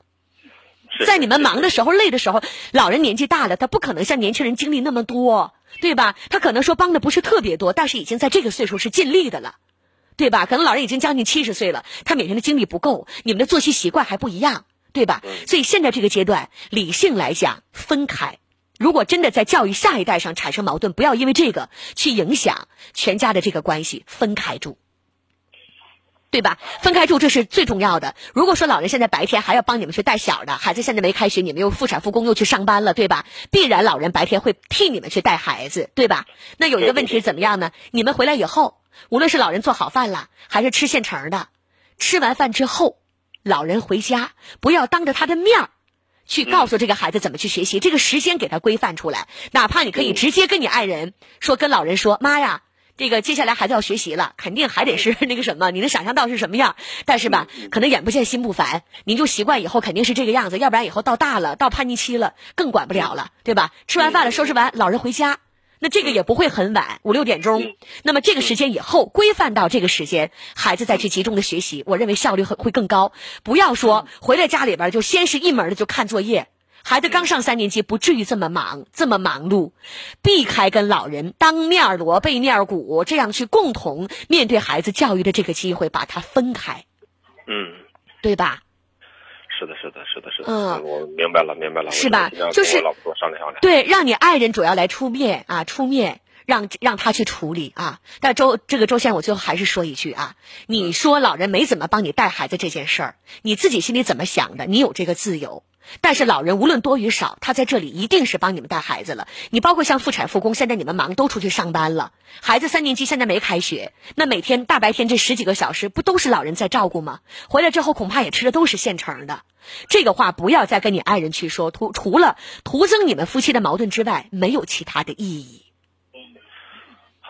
在你们忙的时候、累的时候，老人年纪大了，他不可能像年轻人精力那么多，对吧？他可能说帮的不是特别多，但是已经在这个岁数是尽力的了，对吧？可能老人已经将近七十岁了，他每天的精力不够，你们的作息习惯还不一样，对吧？所以现在这个阶段，理性来讲，分开。如果真的在教育下一代上产生矛盾，不要因为这个去影响全家的这个关系，分开住。对吧？分开住这是最重要的。如果说老人现在白天还要帮你们去带小的，孩子现在没开学，你们又复产复工又去上班了，对吧？必然老人白天会替你们去带孩子，对吧？那有一个问题是怎么样呢？你们回来以后，无论是老人做好饭了，还是吃现成的，吃完饭之后，老人回家不要当着他的面儿去告诉这个孩子怎么去学习，这个时间给他规范出来。哪怕你可以直接跟你爱人说，跟老人说，妈呀。这个接下来孩子要学习了，肯定还得是那个什么，你能想象到是什么样？但是吧，可能眼不见心不烦，您就习惯以后肯定是这个样子，要不然以后到大了，到叛逆期了，更管不了了，对吧？吃完饭了，收拾完，老人回家，那这个也不会很晚，五六点钟。那么这个时间以后规范到这个时间，孩子再去集中的学习，我认为效率会会更高。不要说回来家里边就先是一门的就看作业。孩子刚上三年级，不至于这么忙，这么忙碌，避开跟老人当面锣背面鼓，这样去共同面对孩子教育的这个机会，把它分开，嗯，对吧？是的，是的，是的，是的，嗯我明白了，明白了，是吧就是商量商量。对，让你爱人主要来出面啊，出面让让他去处理啊。但周这个周先生，我最后还是说一句啊，你说老人没怎么帮你带孩子这件事儿，你自己心里怎么想的？你有这个自由。但是老人无论多与少，他在这里一定是帮你们带孩子了。你包括像妇产复工，现在你们忙都出去上班了，孩子三年级现在没开学，那每天大白天这十几个小时，不都是老人在照顾吗？回来之后恐怕也吃的都是现成的。这个话不要再跟你爱人去说，除除了徒增你们夫妻的矛盾之外，没有其他的意义。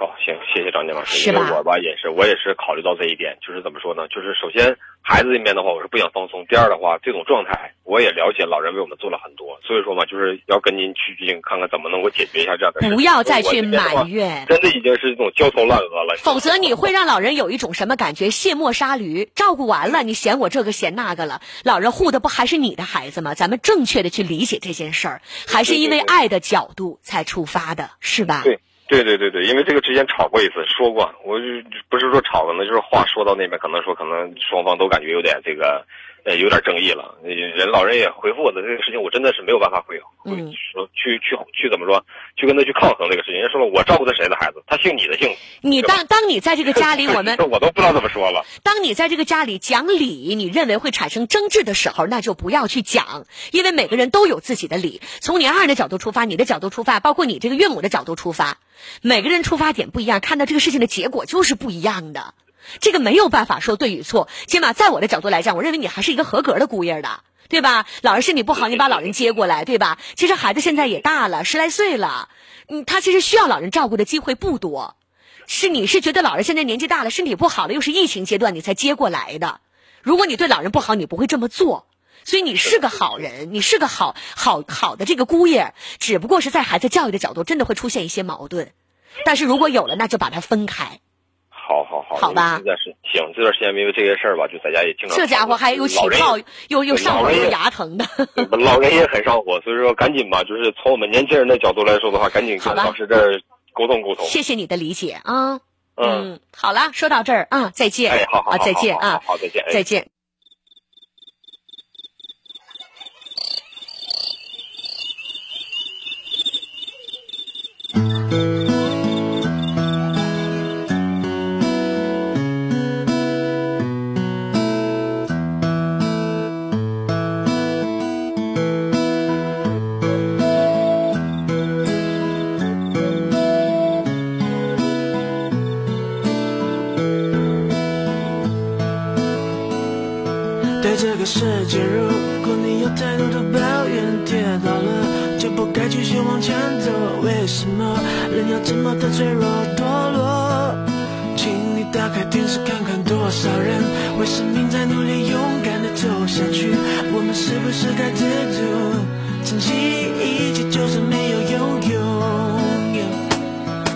好，行，谢谢张静老师。是吧因为我吧也是，我也是考虑到这一点，就是怎么说呢？就是首先孩子这边的话，我是不想放松；第二的话，这种状态我也了解，老人为我们做了很多，所以说嘛，就是要跟您去进行看看怎么能够解决一下这样的。不要再去埋怨真的已经是这种焦头烂额了。否则你会让老人有一种什么感觉？卸磨杀驴，照顾完了，你嫌我这个嫌那个了，老人护的不还是你的孩子吗？咱们正确的去理解这件事儿，还是因为爱的角度才出发的，是吧？对对对对对，因为这个之前吵过一次，说过，我就不是说吵，可能就是话说到那边，可能说可能双方都感觉有点这个，呃，有点争议了。人老人也回复我的这个事情，我真的是没有办法回，回说去去去怎么说，去跟他去抗衡这个事情。人家说了，我照顾的谁的孩子，他姓你的姓。你当当你在这个家里，我们我都不知道怎么说了。当你在这个家里讲理，你认为会产生争执的时候，那就不要去讲，因为每个人都有自己的理。从你二人的角度出发，你的角度出发，包括你这个岳母的角度出发。每个人出发点不一样，看到这个事情的结果就是不一样的。这个没有办法说对与错。起码在我的角度来讲，我认为你还是一个合格的姑爷的，对吧？老人身体不好，你把老人接过来，对吧？其实孩子现在也大了，十来岁了，嗯，他其实需要老人照顾的机会不多。是你是觉得老人现在年纪大了，身体不好了，又是疫情阶段，你才接过来的。如果你对老人不好，你不会这么做。所以你是个好人，你是个好好好的这个姑爷，只不过是在孩子教育的角度，真的会出现一些矛盾。但是如果有了，那就把它分开。好好好，好吧。现在是行，这段时间因为这些事儿吧，就在家也经常。这家伙还有起泡，又又上火又牙疼的。老人也很上火，所以说赶紧吧，就是从我们年轻人的角度来说的话，赶紧跟老师这儿沟通沟通。谢谢你的理解啊。嗯，好了，说到这儿啊，再见。哎，好好，再见啊，好，再见，再见。对该继续往前走。为什么人要这么的脆弱堕落？请你打开电视看看，多少人为生命在努力，勇敢的走下去。我们是不是该知足，珍惜一切，就算没有拥有？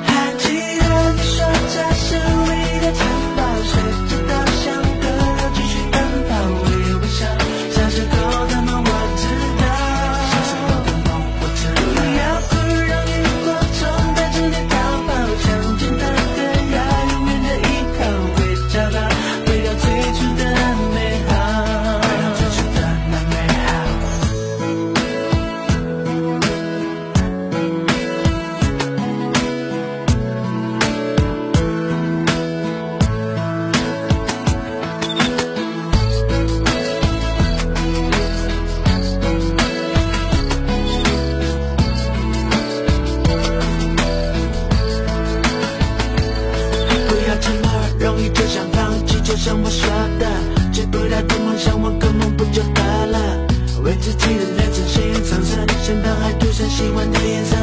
还记得你说这是唯一的城堡，谁像我说的，追不到的梦想，我根本不就得了？为自己的人生鲜艳苍生，身旁还涂上喜欢的颜色。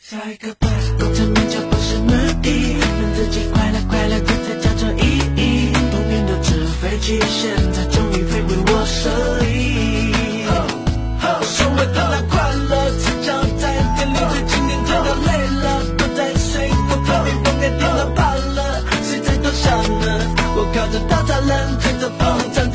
下一个吧，功成名就不是目的，让自己快乐快乐，这才叫做意义。童年的纸飞机，现在终于飞回我手冒着大太阳，吹着风，站着。